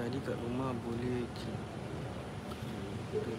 Syahdi kat rumah boleh cik. Betul.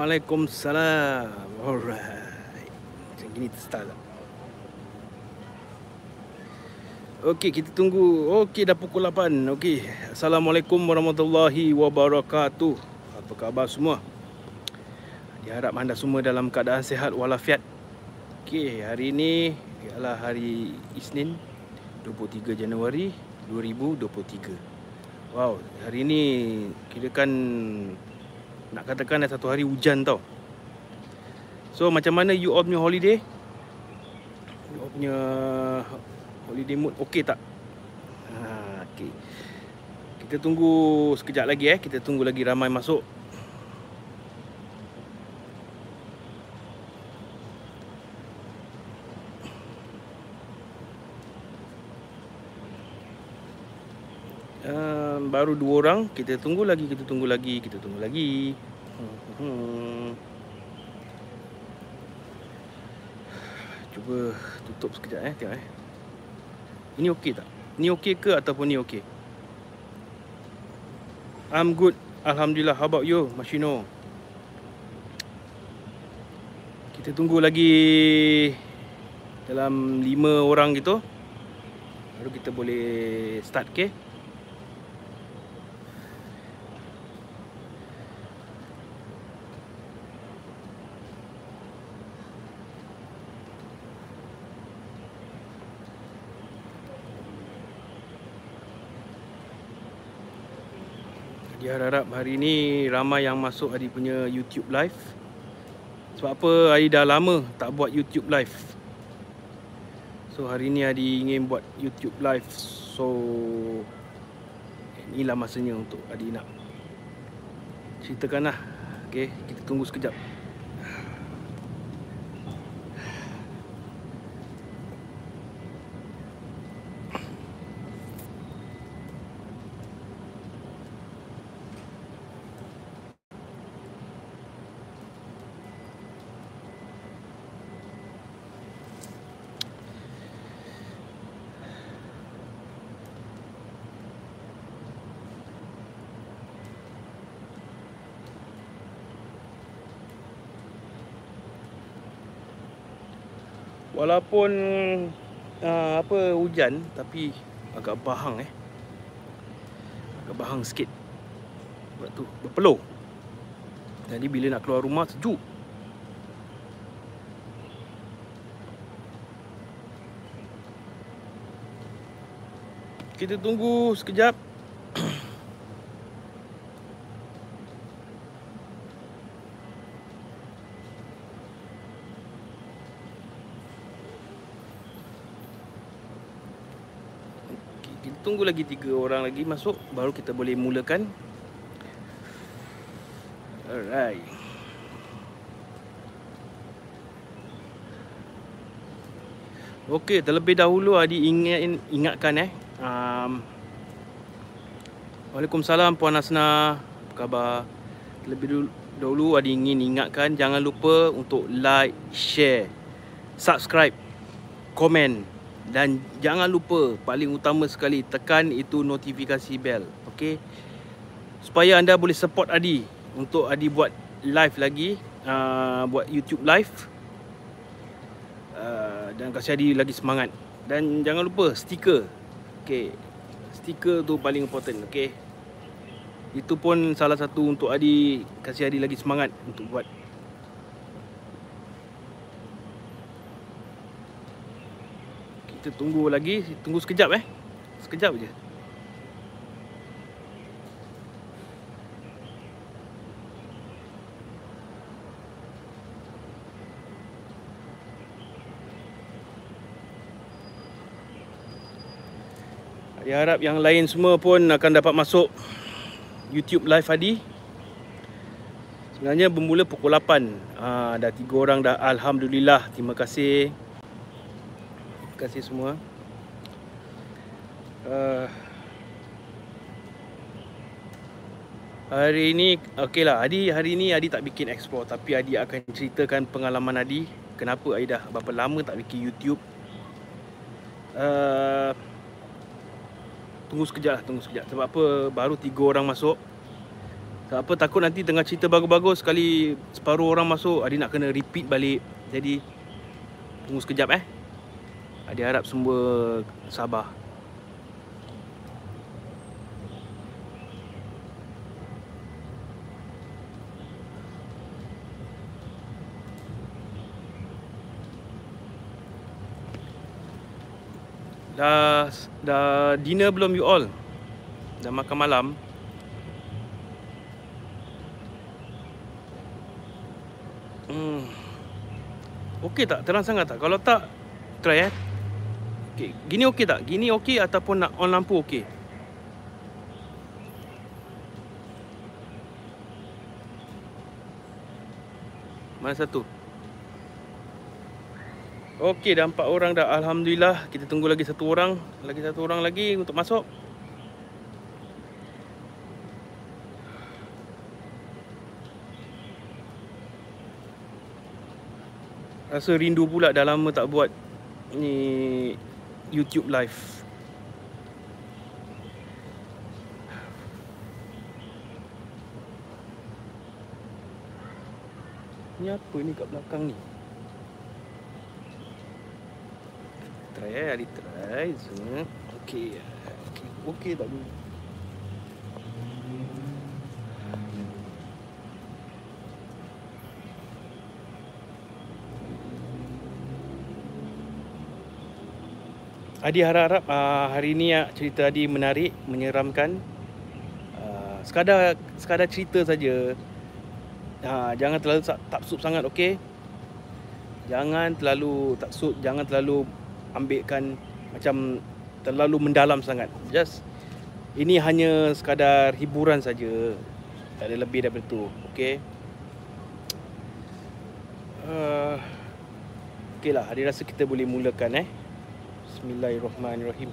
Waalaikumsalam. Alright. Macam gini start tak? Okey, kita tunggu. Okey, dah pukul 8. Okey. Assalamualaikum warahmatullahi wabarakatuh. Apa khabar semua? Diharap anda semua dalam keadaan sihat walafiat. Okey, hari ini ialah hari Isnin 23 Januari 2023. Wow, hari ini kira kan nak katakan dah satu hari hujan tau. So macam mana you all punya holiday? You all punya holiday mood okey tak? Ha, okey. Kita tunggu sekejap lagi eh. Kita tunggu lagi ramai masuk. Baru dua orang kita tunggu lagi kita tunggu lagi kita tunggu lagi. Hmm. cuba tutup sekejap eh. Tengok eh. Ini okey tak? Ni okey ke ataupun ni okey? I'm good. Alhamdulillah. How about you Mashino? Kita tunggu lagi dalam lima orang gitu. Baru kita boleh start okay Dia harap hari ni ramai yang masuk Adi punya YouTube live. Sebab apa Adi dah lama tak buat YouTube live. So hari ni Adi ingin buat YouTube live. So inilah masanya untuk Adi nak ceritakan lah. Okay, kita tunggu sekejap. Walaupun uh, apa hujan tapi agak bahang eh. Agak bahang sikit. Sebab tu berpeluh. Jadi bila nak keluar rumah sejuk. Kita tunggu sekejap. Kita tunggu lagi tiga orang lagi masuk baru kita boleh mulakan. Alright. Okey, terlebih dahulu Adi ingat ingatkan eh. Um, Waalaikumsalam Puan Asna. Apa khabar? Terlebih dahulu Adi ingin ingatkan jangan lupa untuk like, share, subscribe, komen dan jangan lupa paling utama sekali tekan itu notifikasi bell. Okey. Supaya anda boleh support Adi untuk Adi buat live lagi, uh, buat YouTube live. Uh, dan kasih Adi lagi semangat. Dan jangan lupa stiker. Okey. Stiker tu paling important, okey. Itu pun salah satu untuk Adi kasih Adi lagi semangat untuk buat kita tunggu lagi tunggu sekejap eh sekejap je Saya harap yang lain semua pun akan dapat masuk YouTube live Hadi. Sebenarnya bermula pukul 8. Ada ah, tiga orang dah. Alhamdulillah. Terima kasih. Kasih semua. Uh, hari ini, okey lah. Adi, hari ini Adi tak bikin explore. Tapi Adi akan ceritakan pengalaman Adi. Kenapa Adi dah berapa lama tak bikin YouTube. Uh, tunggu sekejap lah, tunggu sekejap. Sebab apa, baru tiga orang masuk. Tak apa takut nanti tengah cerita bagus-bagus sekali separuh orang masuk Adi nak kena repeat balik. Jadi tunggu sekejap eh. Adi harap semua sabar. Dah dah dinner belum you all? Dah makan malam? Hmm. Okey tak? Terang sangat tak? Kalau tak, try eh. Okay. Gini okey tak? Gini okey ataupun nak on lampu okey? Mana satu? Okey, dah empat orang dah. Alhamdulillah. Kita tunggu lagi satu orang. Lagi satu orang lagi untuk masuk. Rasa rindu pula dah lama tak buat ni YouTube live. Ni apa ni kat belakang ni? Try eh, try. Okey. Okey, okey tak dulu. Adi harap-harap uh, hari ni uh, cerita Adi menarik, menyeramkan. Uh, sekadar sekadar cerita saja. Uh, jangan terlalu taksub sangat, okey? Jangan terlalu taksub, jangan terlalu ambilkan macam terlalu mendalam sangat. Just ini hanya sekadar hiburan saja. Tak ada lebih daripada itu, okey? Uh, Okeylah, Adi rasa kita boleh mulakan eh. Bismillahirrahmanirrahim.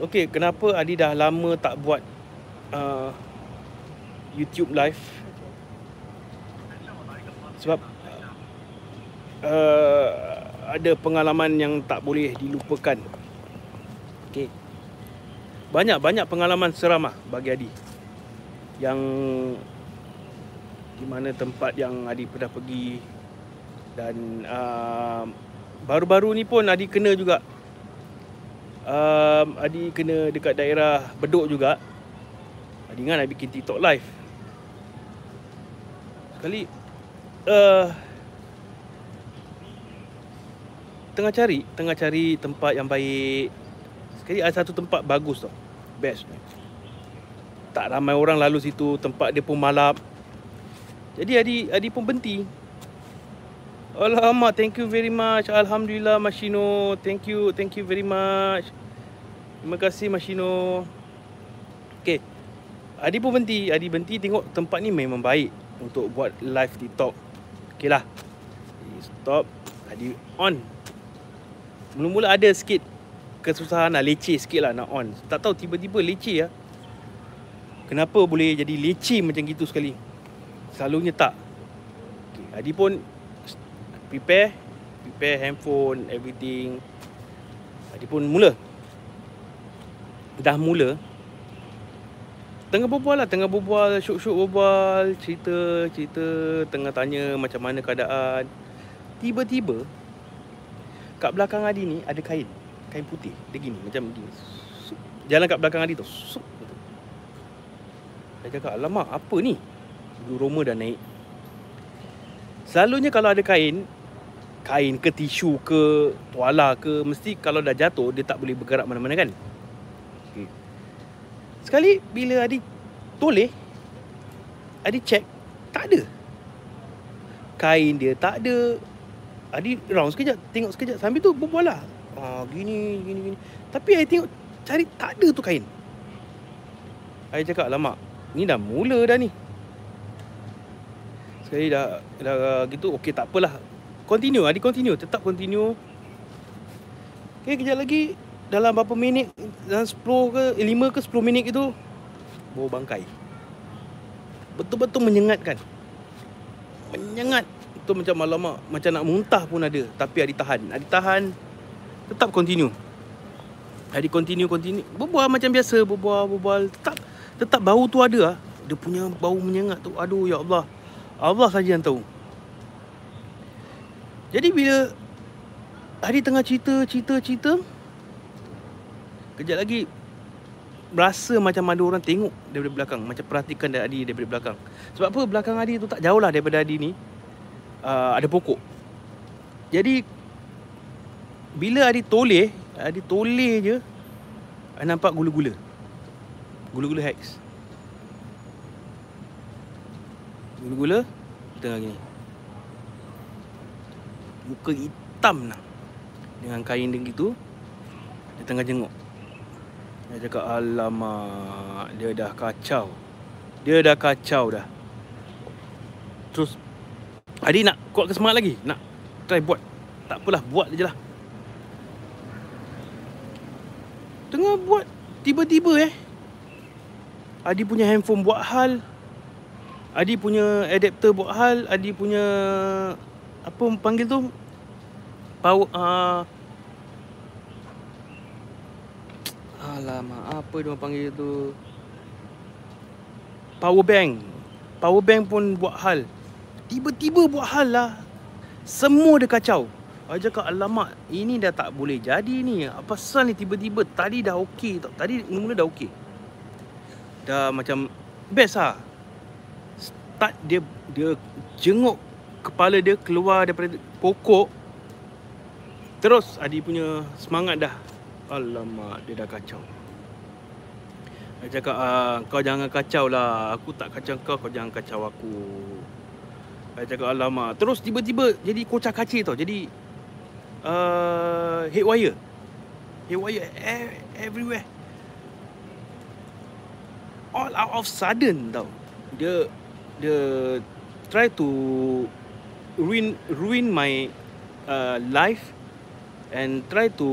Okey, kenapa Adi dah lama tak buat uh, YouTube live? Sebab uh, ada pengalaman yang tak boleh dilupakan. Okey. Banyak-banyak pengalaman seram lah bagi Adi. Yang di mana tempat yang Adi pernah pergi dan uh, baru-baru ni pun Adi kena juga. Um, Adi kena dekat daerah Bedok juga. Adi ingat nak bikin TikTok live. Sekali uh, Tengah cari Tengah cari tempat yang baik. Sekali ada satu tempat bagus tau Best Tak ramai orang lalu situ Tempat dia pun malap. Jadi Adi, Adi pun berhenti Alamak, thank you very much. Alhamdulillah, Mashino. Thank you, thank you very much. Terima kasih, Mashino. Okay. Adi pun berhenti. Adi berhenti tengok tempat ni memang baik untuk buat live TikTok. Okay lah. Stop. Adi on. Mula-mula ada sikit kesusahan lah. Leceh sikit lah nak on. Tak tahu tiba-tiba leceh lah. Kenapa boleh jadi leceh macam gitu sekali? Selalunya tak. Okay. Adi pun prepare prepare handphone everything. Dia pun mula. Dah mula. Tengah berbual lah tengah berbual syuk-syuk berbual cerita cerita tengah tanya macam mana keadaan. Tiba-tiba kat belakang Adi ni ada kain. Kain putih dia gini macam gini. Jalan kat belakang Adi tu. Dia cakap alamak apa ni? Roma dah naik Selalunya kalau ada kain kain ke tisu ke tuala ke mesti kalau dah jatuh dia tak boleh bergerak mana-mana kan okay. sekali bila Adi toleh Adi check tak ada kain dia tak ada Adi round sekejap tengok sekejap sambil tu berbual lah ah, gini gini gini Tapi saya tengok cari tak ada tu kain. Saya cakap lama, ni dah mula dah ni. Sekali dah dah gitu okey tak apalah. Continue, adik continue, tetap continue. Okey kejap lagi dalam berapa minit dalam 10 ke 5 eh, ke 10 minit itu bau bangkai. Betul-betul menyengatkan. Menyengat. Itu macam alamak macam nak muntah pun ada tapi adik tahan. Adik tahan tetap continue. Adik continue continue. Berbual macam biasa, berbual berbual tetap tetap bau tu ada ah. Dia punya bau menyengat tu. Aduh ya Allah. Allah saja yang tahu. Jadi bila hari tengah cerita cerita cerita kejap lagi berasa macam ada orang tengok daripada belakang macam perhatikan dari Adi daripada belakang. Sebab apa? Belakang Adi tu tak jauh lah daripada Adi ni. Uh, ada pokok. Jadi bila Adi toleh Adi toleh je Adi nampak gula-gula. Gula-gula hex gula-gula tengah gini muka hitam lah dengan kain dia gitu dia tengah jenguk. Dia cakap alamak Dia dah kacau. Dia dah kacau dah. Terus Adi nak kuatkan semangat lagi? Nak try buat? Tak apalah buat je lah. Tengah buat Tiba-tiba eh Adi punya handphone buat hal Adi punya adapter buat hal Adi punya Apa panggil tu Power uh, Alamak, apa dia panggil tu? Power bank. Power bank pun buat hal. Tiba-tiba buat hal lah. Semua dia kacau. Saya cakap, alamak, ini dah tak boleh jadi ni. Apa pasal ni tiba-tiba? Tadi dah okey. Tadi mula-mula dah okey. Dah macam best lah. Start dia, dia jenguk kepala dia keluar daripada pokok. Terus Adi punya semangat dah Alamak, dia dah kacau. Dia cakap, ah, kau jangan kacau lah. Aku tak kacau kau, kau jangan kacau aku. Dia cakap, alamak. Terus tiba-tiba jadi kocak kacir tau. Jadi, uh, head wire. Head wire everywhere. All out of sudden tau. Dia, dia try to ruin ruin my uh, life and try to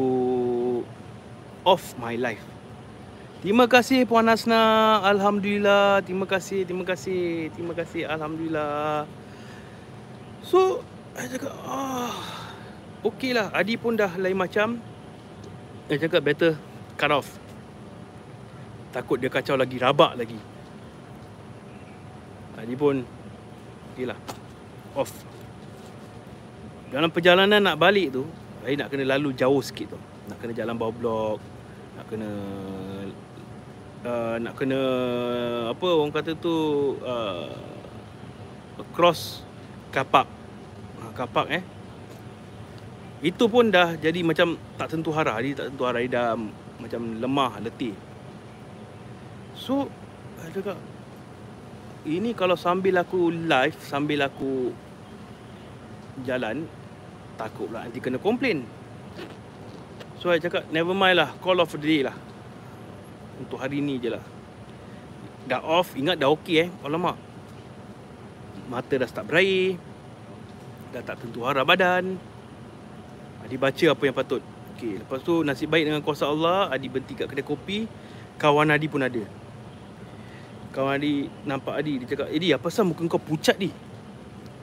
off my life. Terima kasih Puan Hasna. Alhamdulillah. Terima kasih, terima kasih, terima kasih. Alhamdulillah. So, saya cakap, ah, okey lah. Adi pun dah lain macam. Saya cakap, better cut off. Takut dia kacau lagi, rabak lagi. Adi pun, okey lah. Off. Dalam perjalanan nak balik tu, saya nak kena lalu jauh sikit tu. Nak kena jalan bawah blok, nak kena uh, nak kena apa orang kata tu uh, cross kapak uh, kapak eh itu pun dah jadi macam tak tentu arah dia tak tentu arah dia dah macam lemah letih so cakap ini kalau sambil aku live sambil aku jalan takutlah nanti kena komplain. So saya cakap never mind lah Call of the day lah. Untuk hari ni je lah. Dah off Ingat dah okey eh. Alamak. Mata dah start berair. Dah tak tentu arah badan. Adi baca apa yang patut. Okey Lepas tu nasib baik dengan kuasa Allah Adi berhenti kat kedai kopi. Kawan Adi pun ada Kawan Adi nampak Adi Dia cakap Adi apa sah muka kau pucat di?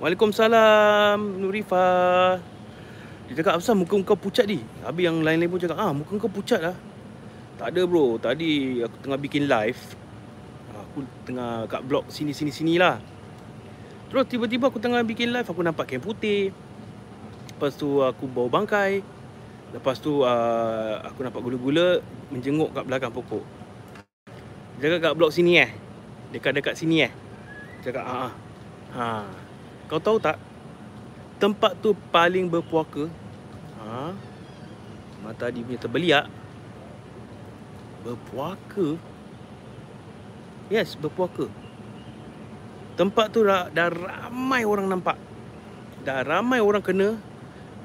Waalaikumsalam Nurifah dia cakap apa muka kau pucat ni Habis yang lain-lain pun cakap ah muka kau pucat lah. Tak ada bro. Tadi aku tengah bikin live Aku tengah kat blog sini-sini-sini lah. Terus tiba-tiba aku tengah bikin live Aku nampak kain putih. Lepas tu aku bawa bangkai. Lepas tu uh, aku nampak gula-gula Menjenguk kat belakang pokok. Cakap kat blog sini eh Dekat-dekat sini eh cakap ah, ah. ha. Kau tahu tak tempat tu paling berpuaka ha? mata dia punya terbeliak berpuaka yes berpuaka tempat tu dah, dah ramai orang nampak dah ramai orang kena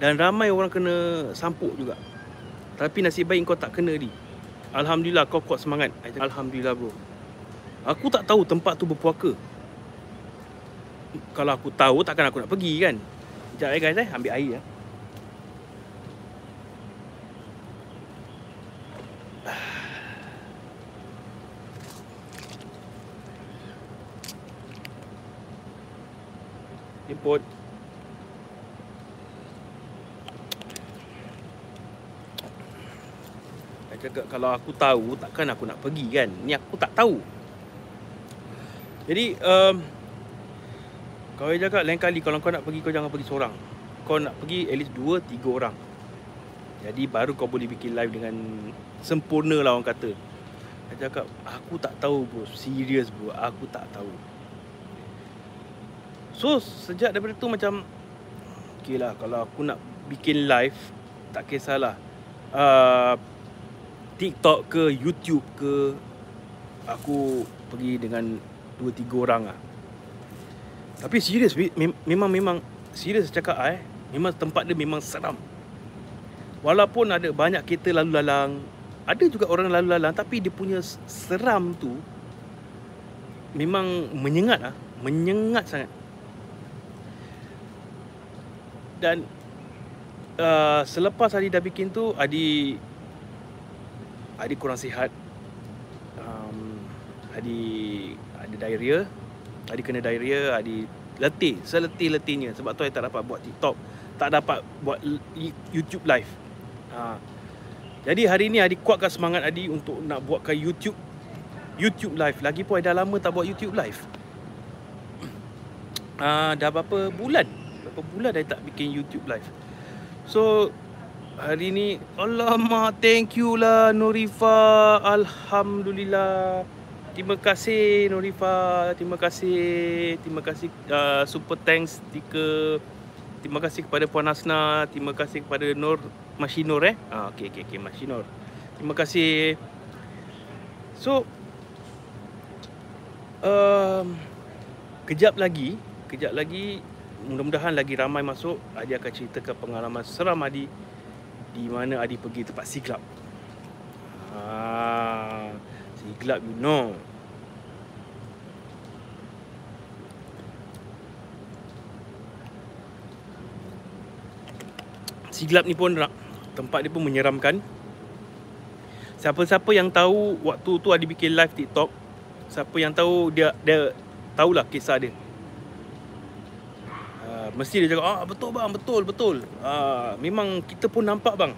dan ramai orang kena sampuk juga Tapi nasib baik kau tak kena di. Alhamdulillah kau kuat semangat. Alhamdulillah bro. Aku tak tahu tempat tu berpuaka. Kalau aku tahu takkan aku nak pergi kan. Sekejap eh guys eh. Ambil air ya. Jemput. Saya cakap kalau aku tahu takkan aku nak pergi kan. Ni aku tak tahu. Jadi um, kau cakap lain kali kalau kau nak pergi kau jangan pergi seorang. Kau nak pergi at least 2 3 orang. Jadi baru kau boleh bikin live dengan sempurna lah orang kata. Saya cakap aku tak tahu bro. Serius bro. Aku tak tahu. So sejak daripada tu macam Okay lah kalau aku nak bikin live Tak kisahlah uh, TikTok ke YouTube ke Aku pergi dengan 2-3 orang lah. Tapi serius Memang memang Serius cakap eh Memang tempat dia memang seram. Walaupun ada banyak kereta lalu lalang Ada juga orang lalu lalang Tapi dia punya seram tu Memang menyengat lah Menyengat sangat. Dan uh, selepas Adi dah bikin tu Adi Adi kurang sihat. Um, Adi ada diarrhea Adi kena diarrhea Adi letih seletih-letihnya sebab tu Adi tak dapat buat TikTok tak dapat buat YouTube live ha. jadi hari ni Adi kuatkan semangat Adi untuk nak buatkan YouTube YouTube live lagi pun Adi dah lama tak buat YouTube live uh, dah berapa bulan berapa bulan dah tak bikin YouTube live. So hari ni alamak thank you lah Nurifa. Alhamdulillah. Terima kasih Nurifa. Terima kasih. Terima kasih uh, super thanks tika Terima kasih kepada Puan Asna, terima kasih kepada Nur Mashinur eh. Ah okey okey okey Mashinur. Terima kasih. So um, kejap lagi, kejap lagi mudah-mudahan lagi ramai masuk Adi akan ceritakan pengalaman seram Adi di mana Adi pergi tempat siglap ah, siglap you know siglap ni pun tempat dia pun menyeramkan. Siapa-siapa yang tahu waktu tu Adi bikin live TikTok siapa yang tahu dia dia tahulah kisah dia. Mesti dia cakap ah betul bang betul betul. Ah memang kita pun nampak bang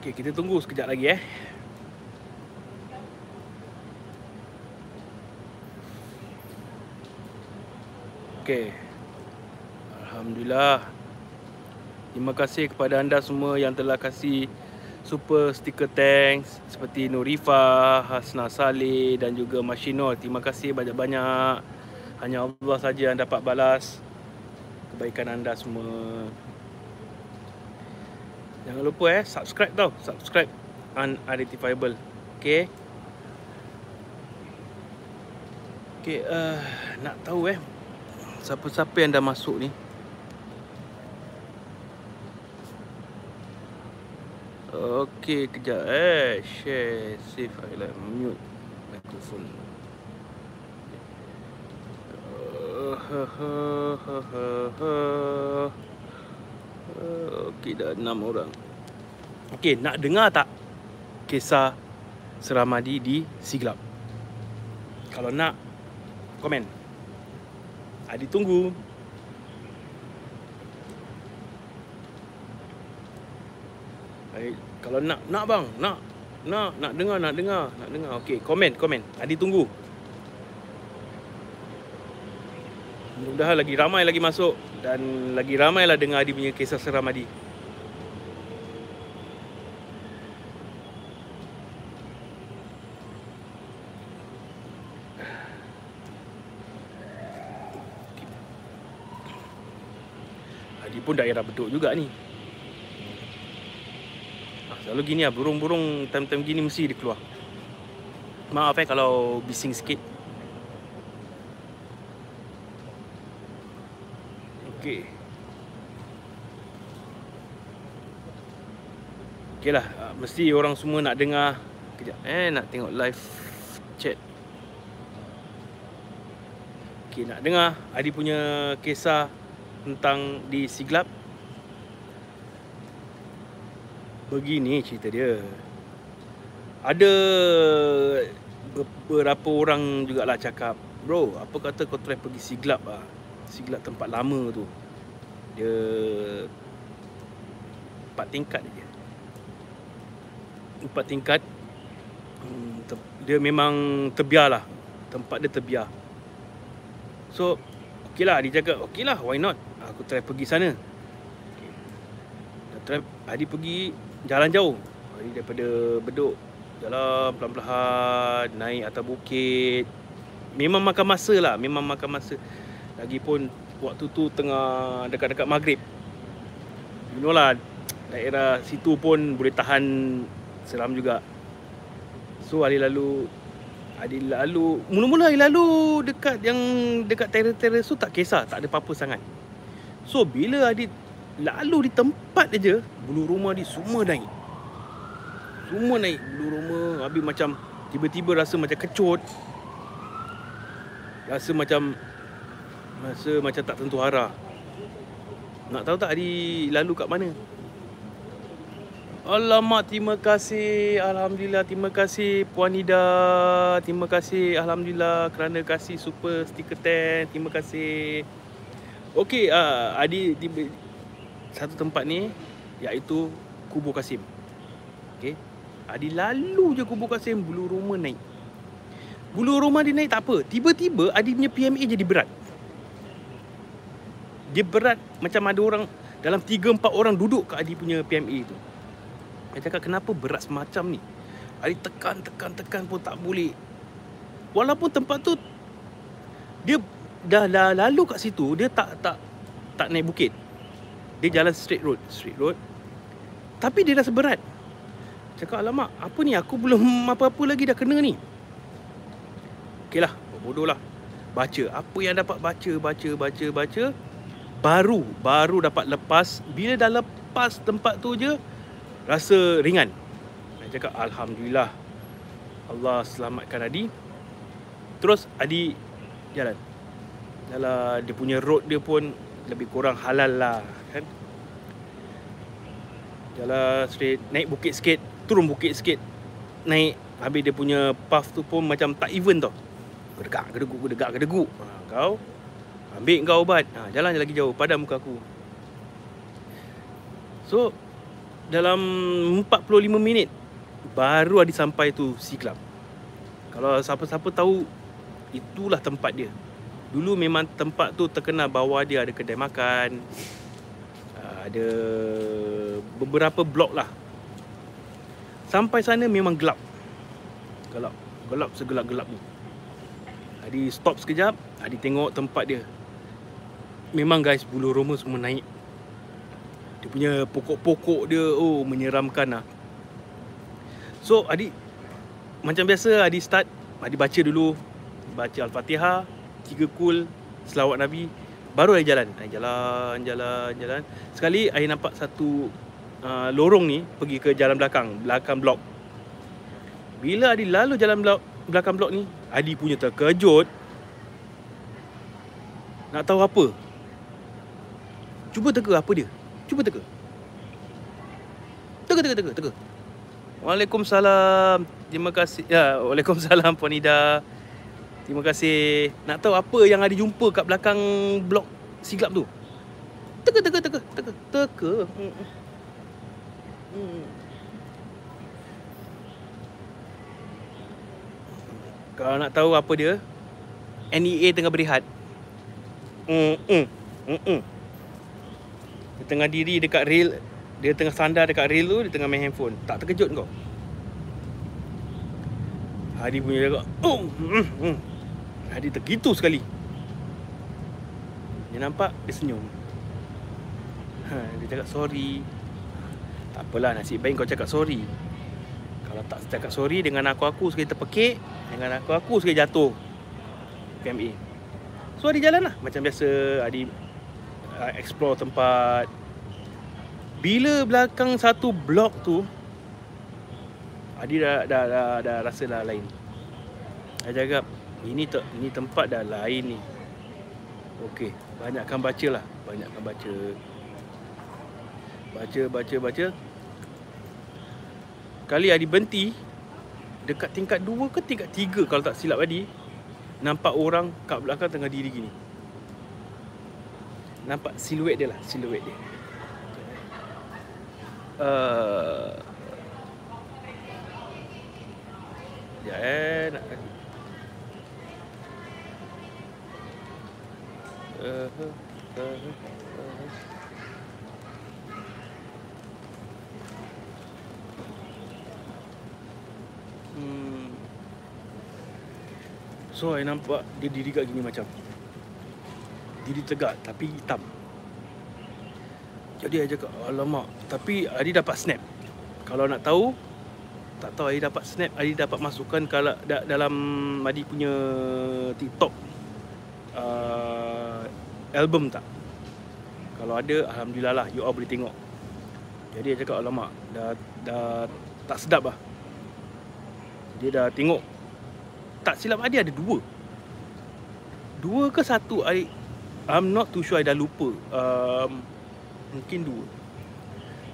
okey kita tunggu sekejap lagi eh okey alhamdulillah terima kasih kepada anda semua yang telah kasih super sticker thanks seperti Nurifa, Hasna Saleh dan juga Mashino. Terima kasih banyak-banyak. Hanya Allah saja yang dapat balas kebaikan anda semua. Jangan lupa eh subscribe tau, subscribe unidentifiable. Okey. Okey, uh, nak tahu eh siapa-siapa yang dah masuk ni. Okey, kejap eh. Share, save, highlight, mute, microphone. Okey dah enam orang. Okey nak dengar tak Kisah Seramadi di Siglap? Kalau nak Komen. Adi tunggu. Baik. Kalau nak Nak bang. Nak Nak Nak dengar Nak dengar Nak dengar. Okey komen Komen. Adi tunggu. Mudah-mudahan lagi ramai lagi masuk dan lagi ramai lah dengar Adi punya kisah seram Adi. Adi pun daerah beduk juga ni. Ah, selalu gini lah, burung-burung time-time gini mesti dia keluar. Maaf eh kalau bising sikit. Okey. Okay lah uh, Mesti orang semua nak dengar. Kejap eh Nak tengok live chat. Okay nak dengar Adi punya kisah Tentang di Siglap. Begini cerita dia. Ada Beberapa orang jugalah cakap Bro apa kata kau try pergi Siglap lah Siglap tempat lama tu Dia Empat tingkat je. Empat tingkat hmm, dia memang terbiar lah. Tempat dia terbiar. So okey lah dia cakap okey lah why not? Aku try pergi sana. Okay. try Adi pergi jalan jauh. Adi daripada Bedok jalan pelan-pelan naik atas bukit. Memang makan masa lah memang makan masa lagipun waktu tu tengah dekat-dekat maghrib. You know lah daerah situ pun boleh tahan seram juga. So hari lalu hari lalu mula-mula hari lalu dekat yang dekat terrace-terrace tu tak kisah tak ada apa-apa sangat. So bila Adit lalu di tempat aja bulu rumah dia semua naik. Semua naik bulu rumah habis macam tiba-tiba rasa macam kecut. Rasa macam rasa macam tak tentu arah nak tahu tak Adi lalu kat mana Alamak, terima kasih. Alhamdulillah, terima kasih Puan Ida. Terima kasih Alhamdulillah kerana kasih super sticker 10. Terima kasih. Okey, uh, Adi di satu tempat ni iaitu Kubur Kasim. Okey. Adi lalu je Kubur Kasim, bulu rumah naik. Bulu rumah dia naik tak apa. Tiba-tiba Adi punya PMA jadi berat. Dia berat macam ada orang dalam 3 4 orang duduk kat Adi punya PMA tu. Dia cakap kenapa berat semacam ni? Hari tekan tekan tekan pun tak boleh. Walaupun tempat tu Dia dah, dah lalu kat situ Dia tak tak tak naik bukit. Dia jalan straight road Straight road. Tapi dia dah seberat. Cakap alamak Apa ni? Aku belum apa-apa lagi dah kena ni. Okey lah Bodoh lah. Baca. Apa yang dapat baca Baca baca baca Baru Baru dapat lepas Bila dah lepas tempat tu je rasa ringan. Saya cakap alhamdulillah. Allah selamatkan Adi. Terus Adi jalan. Jalan dia punya road dia pun lebih kurang halal lah kan. Jalan straight, naik bukit sikit, turun bukit sikit. Naik habis dia punya path tu pun macam tak even tau. Gedegak, gedeguk, gedegak, gedeguk. Ha, kau ambil kau ubat. Ha, jalan lagi jauh, padam muka aku. So, dalam 45 minit baru ada sampai tu si club. Kalau siapa-siapa tahu itulah tempat dia. Dulu memang tempat tu terkenal bawah dia ada kedai makan. Ah, ada beberapa blok lah. Sampai sana memang gelap. Gelap. Gelap segelap-gelap ni. Adi stop sekejap. Adi tengok tempat dia. Memang guys bulu roma semua naik dia punya pokok-pokok dia oh menyeramkan lah. So adik macam biasa adik start adik baca dulu baca al-Fatihah, tiga kul, selawat Nabi, baru adik jalan. Adik jalan, jalan, jalan. Sekali adik nampak satu uh, lorong ni pergi ke jalan belakang, belakang blok. Bila adik lalu jalan blok belakang blok ni, adik punya terkejut. Nak tahu apa? Cuba teka apa dia? Cuba teka. Teka, teka, teka, teka. Waalaikumsalam. Terima kasih. Ya, Waalaikumsalam Puan Ida. Terima kasih. Nak tahu apa yang ada jumpa kat belakang blok siglap tu? Teka, teka, teka, teka, teka. Hmm. Hmm. Kalau nak tahu apa dia, NEA tengah berehat. Hmm, hmm, hmm, hmm. Dia tengah diri dekat rail Dia tengah sandar dekat rail tu Dia tengah main handphone. Tak terkejut kau? Hadi punya cakap oh, mm, mm. Hadi tergitu sekali. Dia nampak Dia senyum. Ha, Dia cakap sorry. Tak apalah nasib baik kau cakap sorry. Kalau tak cakap sorry Dengan aku-aku sekali terpekik Dengan aku-aku sekali jatuh. PMA So Adi jalan lah Macam biasa Adi uh, explore tempat. Bila belakang satu blok tu Adi dah, dah, dah, dah rasa dah lain. Saya cakap Ini te, ini tempat dah lain ni. Okey Banyakkan baca lah. Banyakkan baca. Baca, baca, baca. Kali Adi berhenti Dekat tingkat 2 ke tingkat 3 Kalau tak silap Adi Nampak orang kat belakang tengah diri gini Nampak siluet dia lah Siluet dia uh, Ya eh nak uh, uh, uh. Hmm. So, saya nampak dia diri kat gini macam Diri tegak tapi hitam. Jadi saya cakap, alamak. Tapi Adi dapat snap. Kalau nak tahu Tak tahu Adi dapat snap Adi dapat masukkan kalau da, dalam Adi punya TikTok uh, Album tak? Kalau ada, Alhamdulillah lah You all boleh tengok. Jadi saya cakap, alamak Dah, dah tak sedap lah. Dia dah tengok. Tak silap Adi ada dua. Dua ke satu Adi I'm not too sure I dah lupa um, Mungkin dua.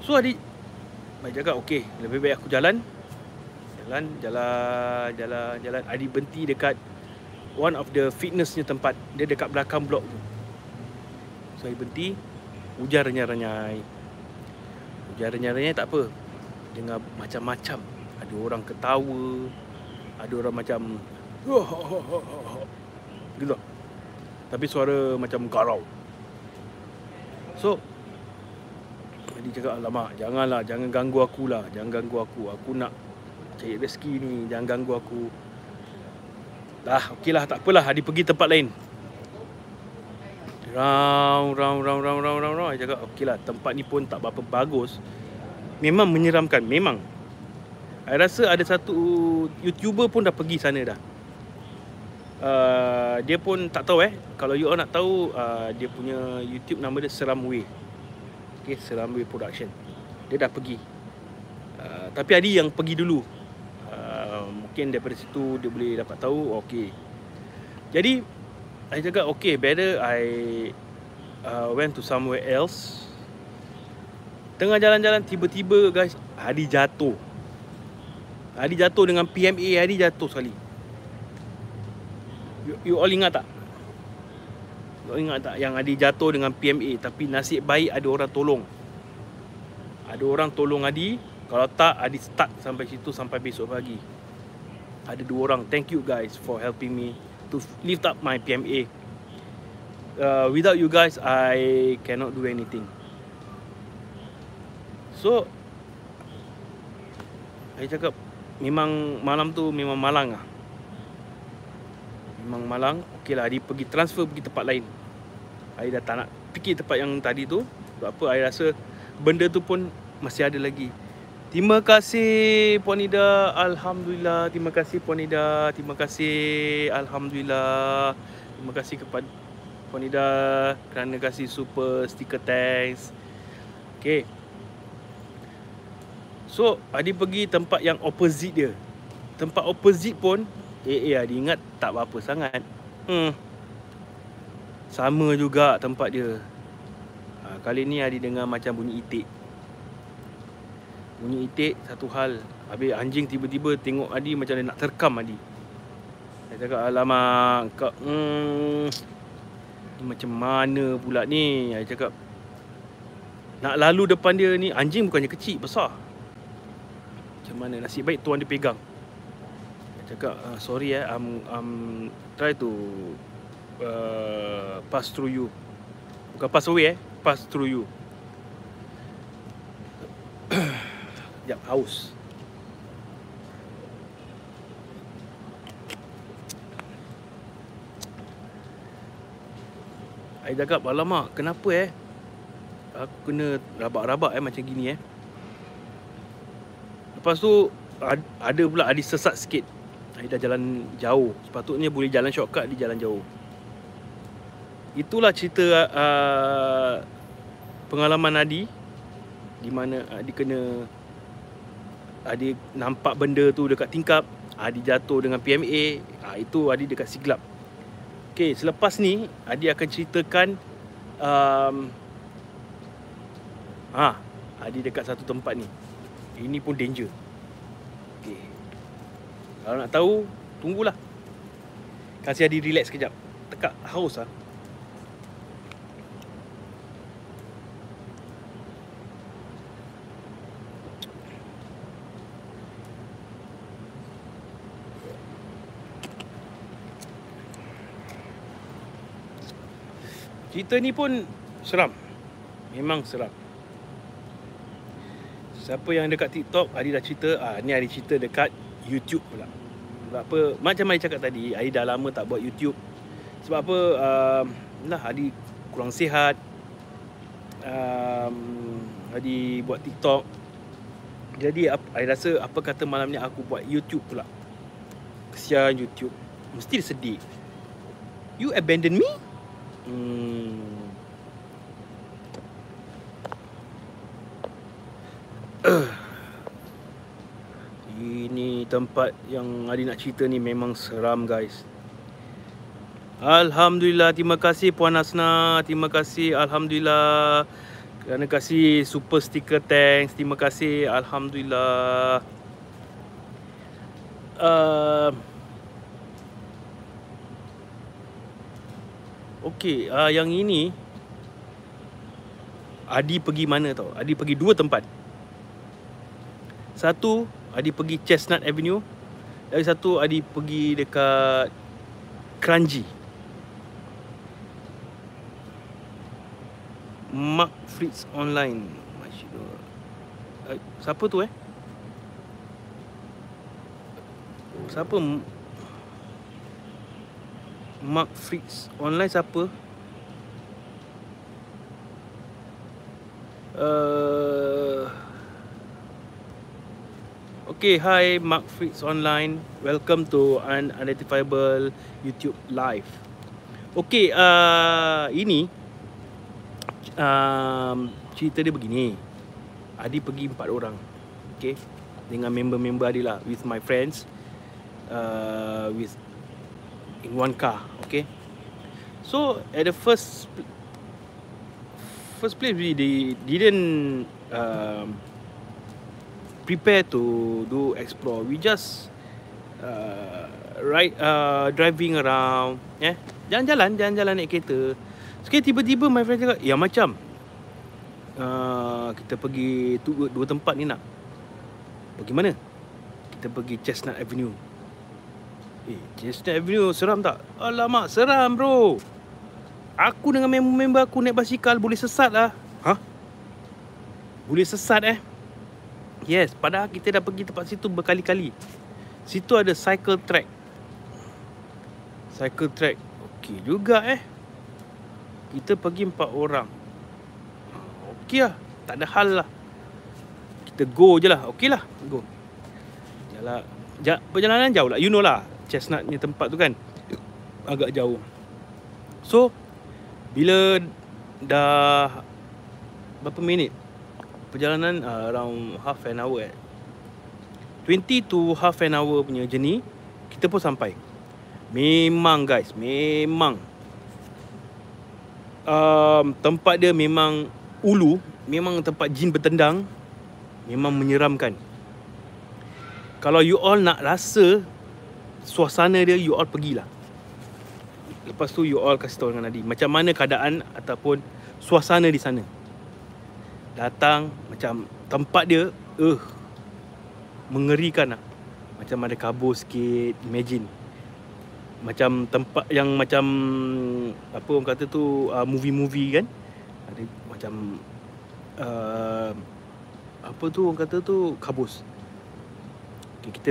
So adik Baik cakap okay Lebih baik aku jalan. Jalan Jalan Jalan Jalan. Adik berhenti dekat One of the fitnessnya tempat. Dia dekat belakang blok tu. So adik berhenti Hujan renyai-renyai. Hujan renyai-renyai tak apa. Dengar macam-macam. Ada orang ketawa. Ada orang macam Gitu tapi suara macam garau. So Dia cakap alamak Janganlah Jangan ganggu aku lah Jangan ganggu aku. Aku nak Cari rezeki ni Jangan ganggu aku. Dah okey lah Tak apalah. Adi pergi tempat lain. Round Round Round Round Round Round Round Dia cakap okey lah Tempat ni pun tak berapa bagus. Memang menyeramkan. Memang. Saya rasa ada satu YouTuber pun dah pergi sana dah uh, dia pun tak tahu eh. Kalau you all nak tahu uh, dia punya YouTube nama dia Seramway. Okey Seramway Production. Dia dah pergi. Uh, tapi ada yang pergi dulu. Uh, mungkin daripada situ dia boleh dapat tahu okey jadi saya cakap okey better I uh, went to somewhere else. Tengah jalan-jalan tiba-tiba guys Hadi jatuh. Hadi jatuh dengan PMA Hadi jatuh sekali you, you all ingat tak? You all ingat tak yang Adi jatuh dengan PMA tapi nasib baik ada orang tolong. Ada orang tolong Adi. Kalau tak Adi start sampai situ sampai besok pagi. Ada dua orang. Thank you guys for helping me to lift up my PMA. Uh, without you guys I cannot do anything. So saya cakap memang malam tu memang malang ah memang malang Okeylah Adi pergi transfer pergi tempat lain. Adi dah tak nak fikir tempat yang tadi tu. Sebab apa? Adi rasa benda tu pun masih ada lagi. Terima kasih Puan Ida. Alhamdulillah. Terima kasih Puan Ida. Terima kasih Alhamdulillah. Terima kasih kepada Puan Ida Kerana kasih super sticker thanks. Okay So Adi pergi tempat yang opposite dia. Tempat opposite pun Eh, eh, dia ingat tak apa-apa sangat. Hmm. Sama juga tempat dia. Ha, kali ni Adi dengar macam bunyi itik. Bunyi itik satu hal. Habis anjing tiba-tiba tengok Adi macam dia nak terkam Adi. Dia cakap, alamak, kau... Hmm, macam mana pula ni? Dia cakap, nak lalu depan dia ni, anjing bukannya kecil, besar. Macam mana? Nasib baik tuan dia pegang cakap uh, sorry eh I'm I'm try to uh, pass through you. Bukan pass away eh pass through you. Sekejap, haus Saya cakap, alamak, kenapa eh? Aku kena rabak-rabak eh macam gini eh. Lepas tu Ada pula ada sesat sikit saya dah jalan jauh. Sepatutnya boleh jalan shortcut di jalan jauh. Itulah cerita uh, Pengalaman Adi Di mana Adi kena Adik nampak benda tu dekat tingkap Adik jatuh dengan PMA ha, Itu adik dekat Siglap. Okay, selepas ni Adik akan ceritakan um, ha, Adik dekat satu tempat ni. Ini pun danger Kalau nak tahu Tunggulah Kasih adik relax sekejap Tekak haus lah Cerita ni pun seram. Memang seram. Siapa yang dekat TikTok, Adi dah cerita. Ah, ni Adi cerita dekat YouTube pula. Sebab apa? Macam Adi cakap tadi, Adi dah lama tak buat YouTube. Sebab apa? Um, lah, Adi kurang sihat. Um, Adi buat TikTok. Jadi, Adi rasa apa kata malam ni aku buat YouTube pula. Kesian YouTube. Mesti sedih. You abandon me? Hmm. Ini tempat yang Adi nak cerita ni memang seram guys. Alhamdulillah, terima kasih Puan Asna. Terima kasih, Alhamdulillah. Kerana kasih super sticker thanks. Terima kasih, Alhamdulillah. Uh, Okey, uh, yang ini Adi pergi mana tau? Adi pergi dua tempat. Satu, Adi pergi Chestnut Avenue. Dari satu, Adi pergi dekat Kranji. Mark Fritz Online. Uh, siapa tu eh? Siapa Mark Fritz online siapa? Uh, okay, hi Mark Fritz online. Welcome to unidentifiable YouTube live. Okay, uh, ini um, cerita dia begini. Adi pergi empat orang. Okay, dengan member-member Adi lah, with my friends, uh, with in one car okay so at the first first place we they didn't um, prepare to do explore we just uh, ride uh, driving around yeah jalan-jalan jalan-jalan naik kereta sekali tiba-tiba my friend cakap ya macam uh, kita pergi tu, dua tempat ni nak pergi mana kita pergi Chestnut Avenue Eh, Chestnut Avenue seram tak? Alamak, seram bro. Aku dengan member-member aku naik basikal boleh sesat lah. Ha? Boleh sesat eh? Yes, padahal kita dah pergi tempat situ berkali-kali. Situ ada cycle track. Cycle track. Okey juga eh. Kita pergi empat orang. Okey lah. Tak ada hal lah. Kita go je lah. Okey lah. Go. Jalan. Ja, perjalanan jauh lah. You know lah. Chestnut ni tempat tu kan agak jauh. So bila dah berapa minit perjalanan uh, around half an hour eh. 20 to half an hour punya journey kita pun sampai. Memang guys, memang um, tempat dia memang ulu, memang tempat jin bertendang, memang menyeramkan. Kalau you all nak rasa suasana dia you all pergilah. Lepas tu you all kasih tahu dengan Nadi macam mana keadaan ataupun suasana di sana. Datang macam tempat dia eh uh, mengerikan lah. Macam ada kabur sikit, imagine. Macam tempat yang macam apa orang kata tu uh, movie-movie kan. Ada macam uh, apa tu orang kata tu kabus. Okay, kita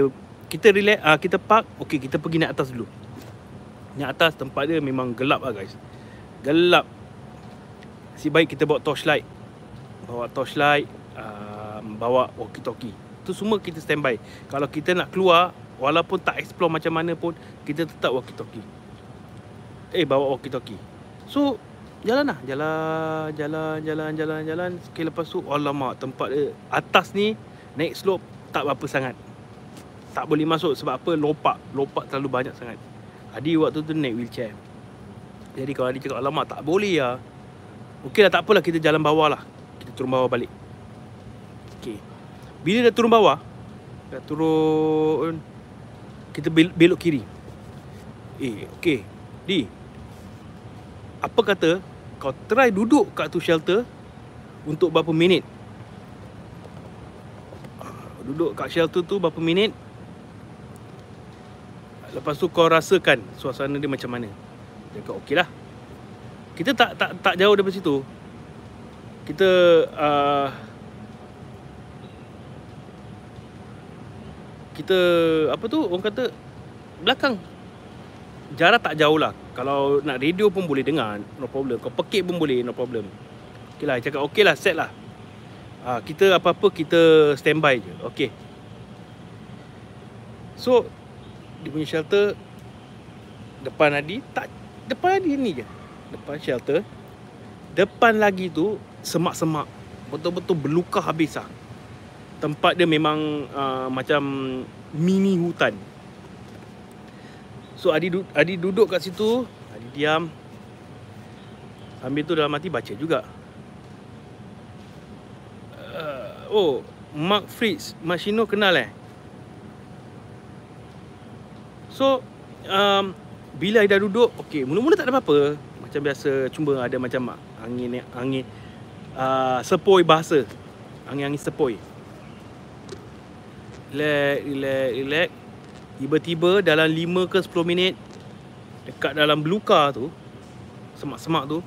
kita relax uh, kita park okey kita pergi naik atas dulu naik atas tempat dia memang gelap lah guys gelap si baik kita bawa torchlight bawa torchlight uh, bawa walkie talkie tu semua kita standby kalau kita nak keluar walaupun tak explore macam mana pun kita tetap walkie talkie eh bawa walkie talkie so jalan lah jalan jalan jalan jalan jalan sekali lepas tu alamak tempat dia atas ni naik slope tak apa sangat. Tak boleh masuk sebab apa? Lopak. Lopak terlalu banyak sangat. Adi waktu tu naik wheelchair. Jadi kalau Adi cakap, alamak tak boleh lah. Okey lah, tak apalah kita jalan bawah lah. Turun bawah balik. Okey. Bila dah turun bawah, dah turun, kita belok kiri. Eh, okey. Di, apa kata kau try duduk kat tu shelter untuk berapa minit? Duduk kat shelter tu berapa minit? Lepas tu kau rasakan suasana dia macam mana? Dia kata okey lah. Kita tak tak tak jauh daripada situ. Kita uh, kita apa tu orang kata belakang. Jarak tak jauh lah. Kalau nak radio pun boleh dengar no problem. Kau pekik pun boleh no problem. Ok lah cakap ok lah set lah. Ha, kita apa-apa kita standby je. Ok so dia punya shelter depan Adi tak depan Adi ni je. Depan shelter. Depan lagi tu semak-semak betul-betul berluka habis lah tempat dia memang uh, macam mini hutan. So Adi, Adi duduk kat situ Adi diam. Sambil tu dalam hati baca juga. Uh, Oh Mark Fritz Machino kenal eh? So um, Bila Adi dah duduk Okay mula-mula tak ada apa-apa. Macam biasa Cuma ada macam Angin Angin uh, Sepoi bahasa. Angin-angin sepoi. Relax Relax Relax. Tiba-tiba dalam 5 ke 10 minit Dekat dalam beluka tu Semak-semak tu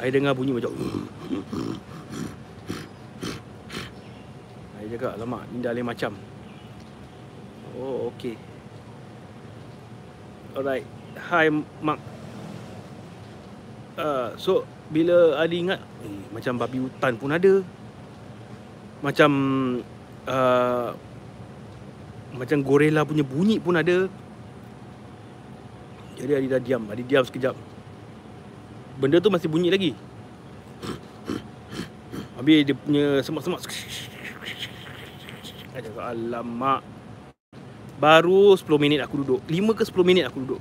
Saya dengar bunyi macam Saya cakap Alamak ni dah lain macam. Oh okay Alright. Hi Mark uh, So Bila Adi ingat eh, Macam babi hutan pun ada. Macam uh, macam gorilla punya bunyi pun ada. Jadi Adi dah diam. Adi diam sekejap. Benda tu masih bunyi lagi. Habis dia punya semak-semak. Alamak. Baru 10 minit aku duduk. 5 ke 10 minit aku duduk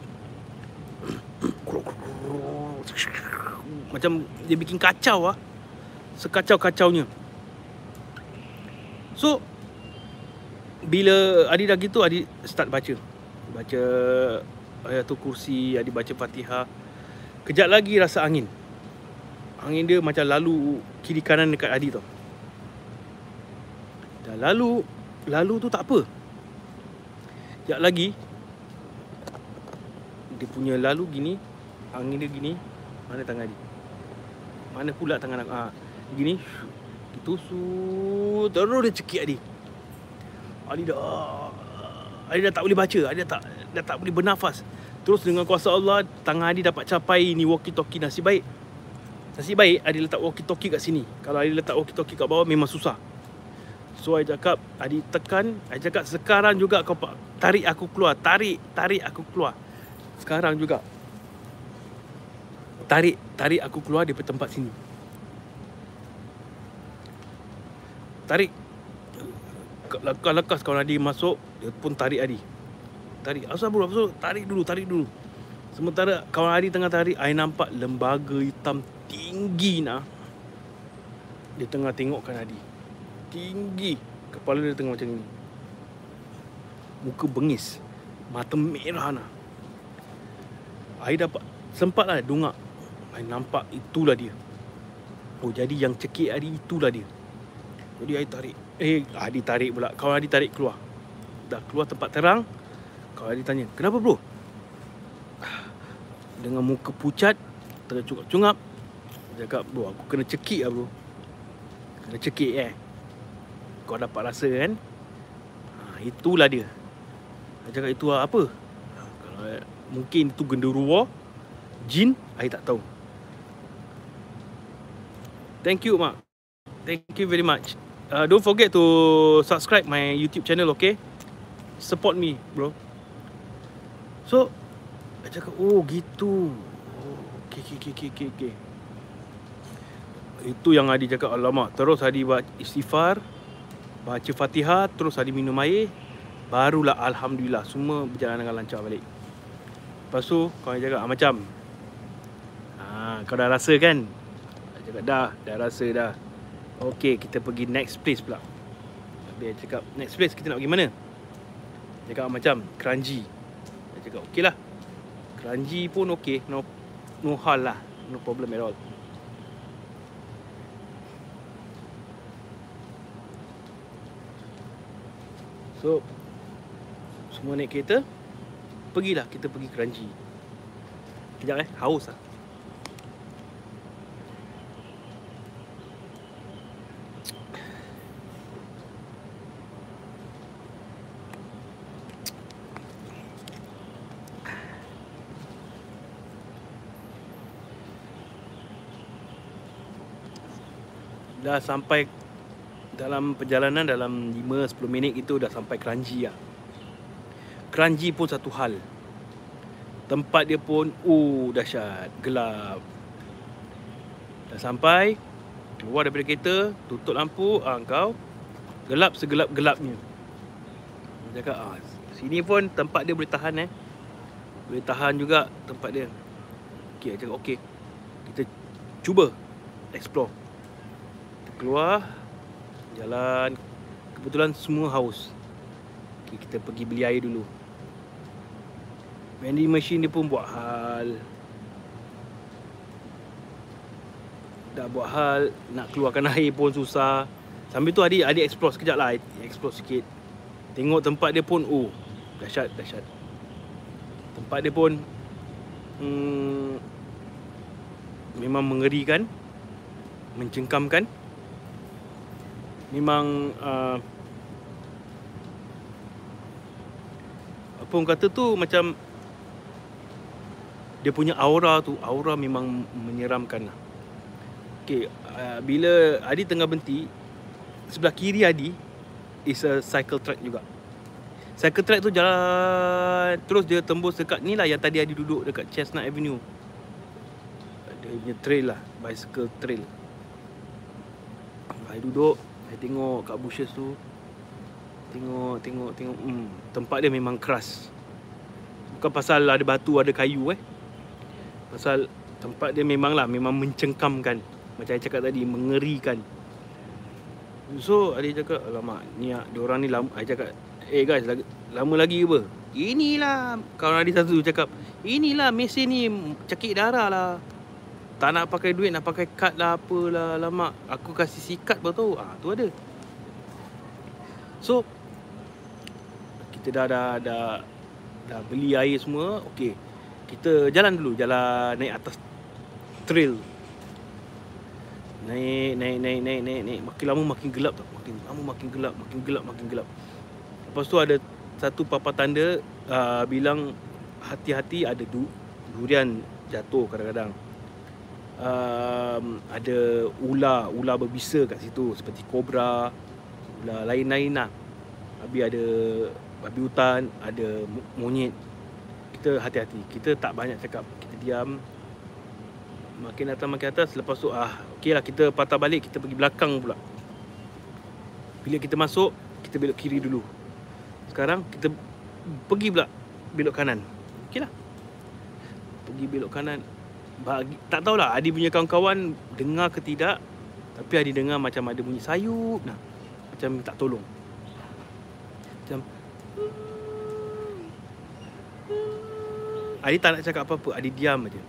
Macam dia bikin kacau lah Sekacau-kacaunya. So bila Adi dah gitu Adi start baca. Baca ayatul kursi Adi baca Fatihah. Kejap lagi rasa angin. Angin dia macam lalu kiri kanan dekat Adi tau. Dah lalu lalu tu tak apa. Kejap lagi. Dia punya lalu gini angin dia gini mana tangan Adi mana pula tangan aku? Ha, gini ditusuk terus dia cekik Adi. Ali dah Ali dah tak boleh baca. Ali dah tak dah tak boleh bernafas. Terus dengan kuasa Allah Tangan Ali dapat capai ni walkie talkie Nasib baik. Nasib baik Ali letak walkie talkie kat sini. Kalau Ali letak walkie talkie kat bawah Memang susah. So Ali cakap Ali tekan. Ali cakap sekarang juga kau Tarik aku keluar Tarik Tarik aku keluar. Sekarang juga Tarik Tarik aku keluar Di tempat sini. Tarik. Lekas-lekas kawan Adi masuk Dia pun tarik Adi. Tarik, asal bro, asal tarik dulu, tarik dulu. Sementara kawan Adi tengah tarik Saya nampak lembaga hitam tinggi nah. Dia tengah tengokkan Adi. Tinggi. Kepala dia tengah macam ni. Muka bengis. Mata merah nah. Saya dapat Sempat lah dungak Saya nampak itulah dia Oh jadi yang cekik Adi itulah dia Jadi saya tarik Eh, Adi tarik pula. Kawan Adi tarik keluar. Dah keluar tempat terang. Kawan Adi tanya, kenapa bro? Dengan muka pucat, tercungap-cungap. Dia cakap, bro, aku kena cekik lah bro. Kena cekik eh. Kau dapat rasa kan? Ha, itulah dia. Dia cakap, itu apa? Ha, kalau mungkin itu genderuwa, jin, saya tak tahu. Thank you, Mak. Thank you very much uh, don't forget to subscribe my YouTube channel, okay? Support me, bro. So, saya cakap, oh gitu. Okay, okay, okay, okay, okay, okay. Itu yang Adi cakap, alamak. Terus Adi buat istighfar. Baca Fatihah terus Adi minum air barulah alhamdulillah semua berjalan dengan lancar balik. Lepas tu kau jaga ah, macam ha, kau dah rasa kan? Cakap dah, dah rasa dah. Okey, kita pergi next place pula. Dia cakap next place kita nak pergi mana? Cakap macam Kranji. Dia cakap okey lah. Kranji pun okey, no no hal lah, no problem at all. So Semua naik kereta Pergilah kita pergi Kranji Sekejap eh Haus lah Dah sampai dalam perjalanan dalam 5-10 minit itu dah sampai Kranji lah. Kranji pun satu hal. Tempat dia pun, uh, dahsyat, gelap. Dah sampai, keluar daripada kereta, tutup lampu, ah, kau gelap segelap-gelapnya. Cakap, ah, sini pun tempat dia boleh tahan eh. Boleh tahan juga tempat dia. Okey, cakap okey. Kita cuba explore. Keluar, Jalan. Kebetulan semua haus. Okay, Kita pergi beli air dulu. Vending machine dia pun buat hal. Dah buat hal Nak keluarkan air pun susah. Sambil tu adik, adik explore sekejap lah Explore sikit. Tengok tempat dia pun Oh Dahsyat, dahsyat. Tempat dia pun hmm, Memang mengerikan Mencengkamkan memang uh, apa orang kata tu macam dia punya aura tu aura memang menyeramkan lah. Okay, uh, bila Adi tengah berhenti sebelah kiri Adi is a cycle track juga. Cycle track tu jalan terus dia tembus dekat ni lah yang tadi Adi duduk dekat Chestnut Avenue. Dia punya trail lah, bicycle trail. Adi duduk saya tengok kat bushes tu Tengok, tengok, tengok hmm, Tempat dia memang keras. Bukan pasal ada batu, ada kayu eh. Pasal tempat dia memang lah Memang mencengkamkan. Macam saya cakap tadi, mengerikan. So, ada cakap Alamak, ni orang ni lama Saya cakap, eh guys, lama lagi ke apa? Inilah Kawan ada satu cakap Inilah mesin ni cakik darah lah tak nak pakai duit nak pakai kad lah apalah lama aku kasih sikat baru tahu. Ah tu ada. So kita dah dah dah dah beli air semua. Okey. Kita jalan dulu jalan naik atas trail. Naik naik naik naik naik naik. Makin lama makin gelap tak makin lama makin gelap makin gelap makin gelap. Lepas tu ada satu papan tanda uh, bilang hati-hati ada du, durian jatuh kadang-kadang um, ada ular ular berbisa kat situ seperti kobra ular lain-lain lah. Habis ada babi hutan ada monyet. Kita hati-hati. Kita tak banyak cakap. Kita diam. Makin atas makin atas. Lepas tu ah okey lah kita patah balik kita pergi belakang pula. Bila kita masuk kita belok kiri dulu. Sekarang kita pergi pula belok kanan. Okey lah. Pergi belok kanan bagi, tak tahulah Adi punya kawan-kawan dengar ke tidak tapi Adi dengar macam ada bunyi sayup nah macam tak tolong. Macam Adi tak nak cakap apa-apa Adi diam aja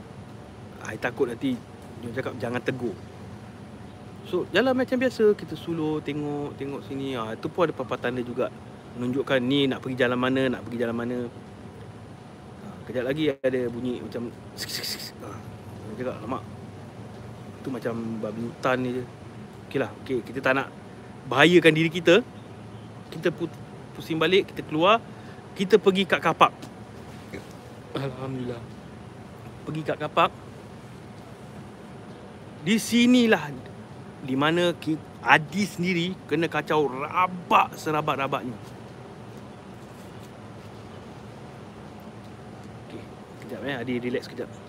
Adi takut nanti dia cakap jangan tegur. So jalan macam biasa kita suluh tengok tengok sini. Ah itu pun ada papan tanda juga menunjukkan ni nak pergi jalan mana nak pergi jalan mana. Ah, Kejap lagi ada bunyi macam dia cakap Alamak Tu macam babi hutan ni je. Okey lah okay, Kita tak nak Bahayakan diri kita. Kita pusing balik Kita keluar Kita pergi kat kapak. Alhamdulillah. Pergi kat kapak. Di sinilah Di mana Adi sendiri Kena kacau rabak Serabat-rabatnya. Okay Kejap eh. Adi relax kejap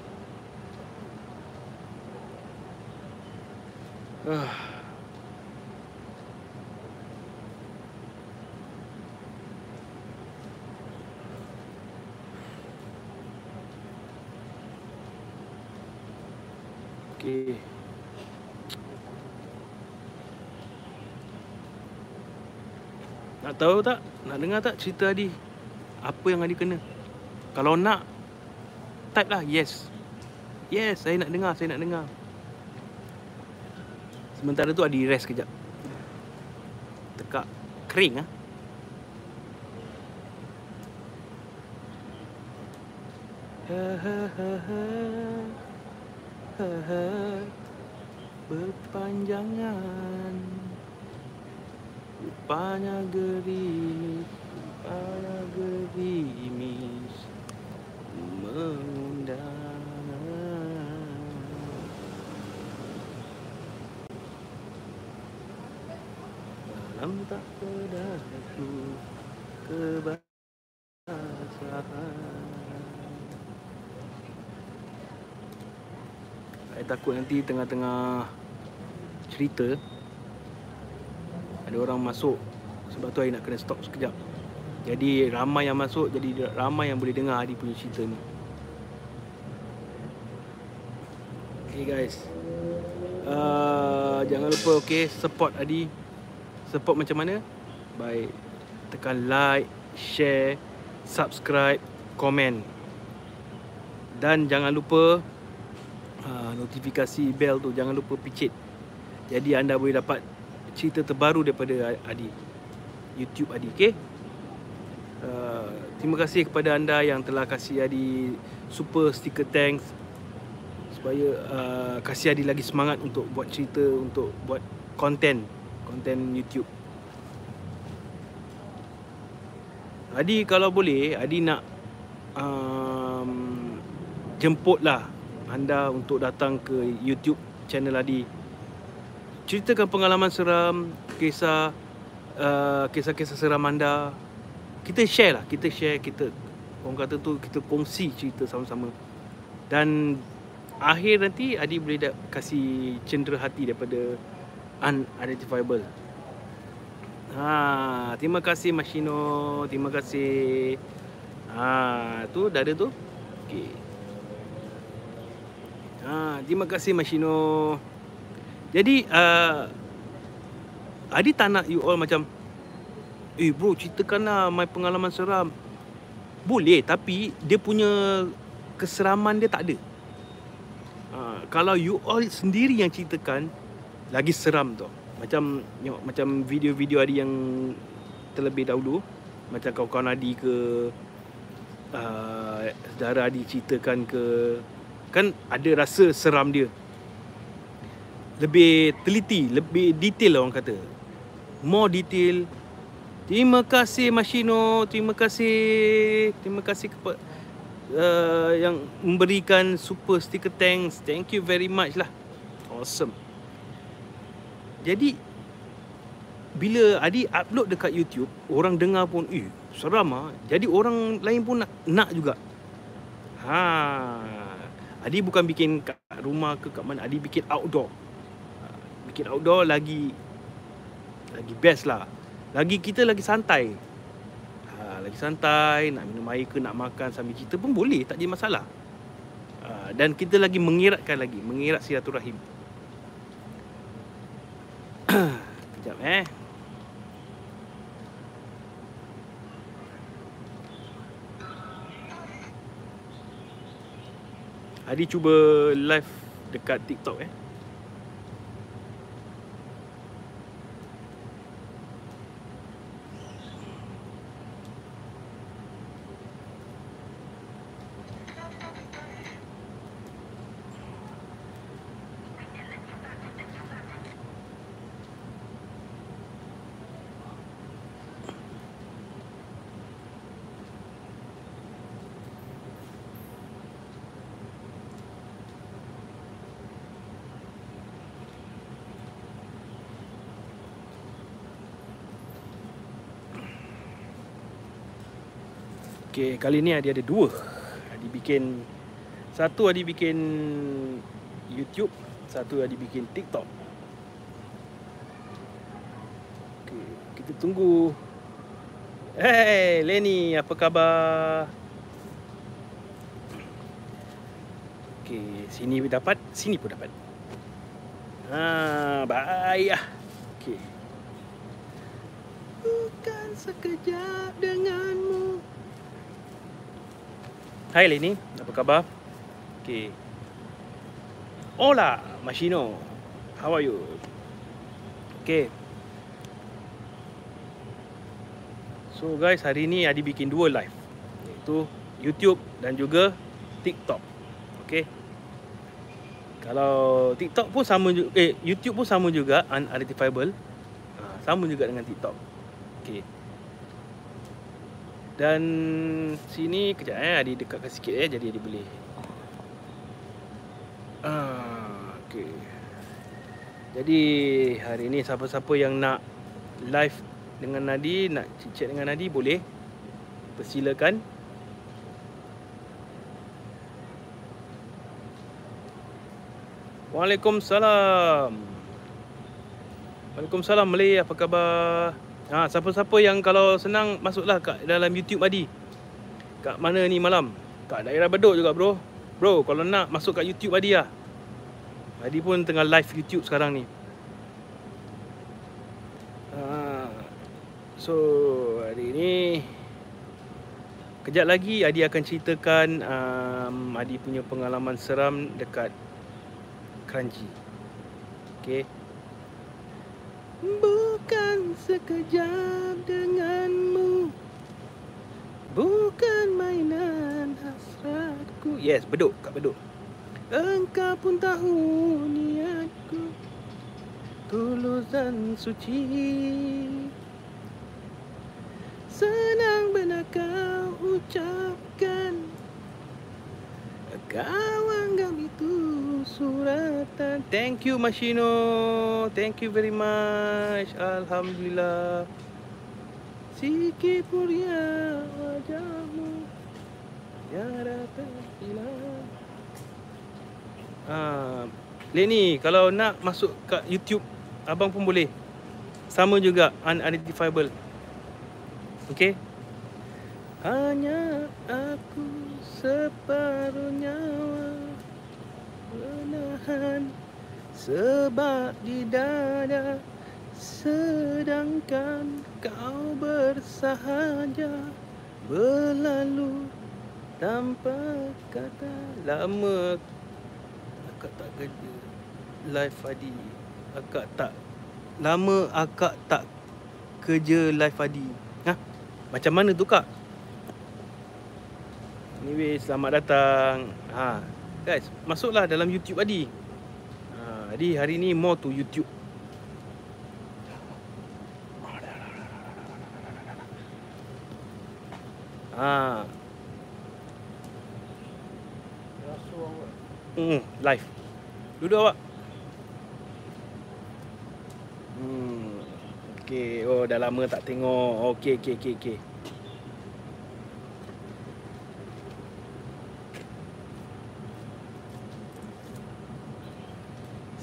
Okey. Nak tahu tak? Nak dengar tak cerita Adi? Apa yang Adi kena? Kalau nak, type lah yes. Yes, saya nak dengar, saya nak dengar. Sementara tu Adi rest kejap. Tekak kering ah. Berpanjangan. Rupanya gerimis, rupanya gerimis mengundang. Dalam tak pedahku kebasahan. Saya takut nanti tengah-tengah cerita ada orang masuk sebab tu saya nak kena stop sekejap. Jadi ramai yang masuk jadi ramai yang boleh dengar Adi punya cerita ni. Okay guys. Uh, jangan lupa okay support Adi. Support macam mana? Baik tekan like, share, subscribe, komen. Dan jangan lupa uh, notifikasi bell tu jangan lupa picit. Jadi anda boleh dapat cerita terbaru daripada Adi YouTube Adi okay? uh, terima kasih kepada anda yang telah kasih Adi super sticker thanks supaya uh, kasih Adi lagi semangat untuk buat cerita untuk buat konten konten YouTube Adi kalau boleh Adi nak um, jemputlah anda untuk datang ke YouTube channel Adi ceritakan pengalaman seram, kisah uh, kisah-kisah seram anda. Kita share lah, kita share, kita orang kata tu kita kongsi cerita sama-sama. Dan akhir nanti Adi boleh dah kasih cendera hati daripada unidentifiable. Ha, terima kasih Mashino, terima kasih. Ha, tu dah ada tu. Okey. Ha, terima kasih Mashino. Jadi uh, Adi tak nak you all macam Eh bro ceritakanlah my pengalaman seram Boleh tapi dia punya keseraman dia tak ada uh, Kalau you all sendiri yang ceritakan Lagi seram tu Macam tengok, macam video-video Adi yang terlebih dahulu Macam kawan-kawan Adi ke uh, Saudara Adi ceritakan ke Kan ada rasa seram dia lebih teliti, lebih detail lah orang kata. More detail. Terima kasih Mashino, terima kasih. Terima kasih kepada uh, yang memberikan super sticker thanks. Thank you very much lah. Awesome. Jadi bila Adi upload dekat YouTube, orang dengar pun, "Eh, seram ah." Jadi orang lain pun nak nak juga. Ha. Adi bukan bikin kat rumah ke kat mana, Adi bikin outdoor bikin outdoor lagi lagi best lah. Lagi kita lagi santai. Ha, lagi santai, nak minum air ke nak makan sambil cerita pun boleh, tak jadi masalah. Ha, dan kita lagi mengiratkan lagi, mengirat silaturahim. Kejap eh. Adi cuba live dekat TikTok eh. Okay, kali ni dia ada dua. Adi bikin satu Adi bikin YouTube, satu Adi bikin TikTok. Okay, kita tunggu. Hey, Lenny, apa khabar? Okay, sini dapat, sini pun dapat. Ha, baik lah. Okey. Bukan sekejap denganmu. Hai Leni, apa khabar? Okey. Hola, Machino. How are you? Okey. So guys, hari ni Adi bikin dua live. Iaitu YouTube dan juga TikTok. Okey. Kalau TikTok pun sama juga, eh YouTube pun sama juga unidentifiable. Ha, sama juga dengan TikTok. Okey. Dan sini kejap eh Adi dekatkan sikit eh jadi Adi boleh. Ah, okey. Jadi hari ni siapa-siapa yang nak live dengan Nadi nak chat dengan Nadi boleh persilakan Waalaikumsalam Waalaikumsalam Malay apa khabar ha, Siapa-siapa yang kalau senang masuklah kat dalam YouTube Adi. Kat mana ni malam? Kat daerah Bedok juga bro. Bro kalau nak masuk kat YouTube Adi lah. Adi pun tengah live YouTube sekarang ni. So hari ni Kejap lagi Adi akan ceritakan um, Adi punya pengalaman seram dekat Kranji Okay Bukan sekejap denganmu. Bukan mainan hasratku. Yes, beduk, kat beduk. Engkau pun tahu niatku. Tulus dan suci. Senang benar kau ucapkan. Kau anggap itu suratan. Thank you Mashino. Thank you very much. Alhamdulillah. Sikit mulia wajahmu. Tiada terhilang Ah, Lenny, kalau nak masuk kat YouTube Abang pun boleh. Sama juga Unidentifiable. Okey. Hanya aku separuh nyawa menahan sebab di dada sedangkan kau bersahaja berlalu tanpa kata lama. Akak tak kerja live Adi akak tak lama akak tak kerja live Adi macam mana tu kak? Anyway, selamat datang. Ha, guys, masuklah dalam YouTube Adi. Ha, hari ni more to YouTube. Ha. Hmm, live. Duduk awak. Okey, oh dah lama tak tengok. Okey, okey, okey, okey.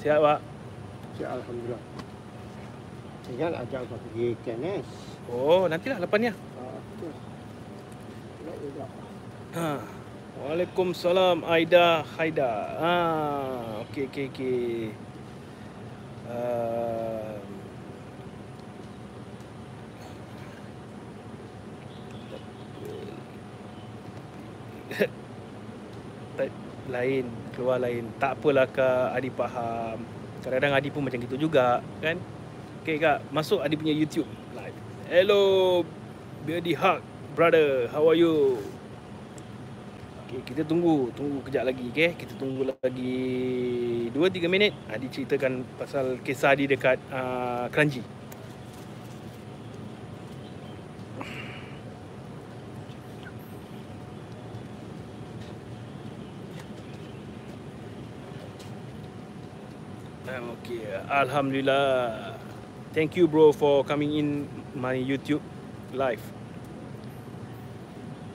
Siap, Pak? Siap, Alhamdulillah. Tinggal ajak aku pergi KNS. Oh, nantilah lepas ni. Ah, ha. Waalaikumsalam Aida Haida. Ha, okey okey okey. Uh, lain keluar lain. Tak apalah kak. Adi faham. Kadang-kadang Adi pun macam gitu juga kan? Okay kak. Masuk Adi punya YouTube live. Hello Beardy Hug brother. How are you? Okay, kita tunggu. Tunggu kejap lagi okay? kita tunggu lagi 2-3 minit. Adi ceritakan pasal kisah Adi dekat uh, Kranji Okay, Alhamdulillah. Thank you bro for coming in my YouTube live.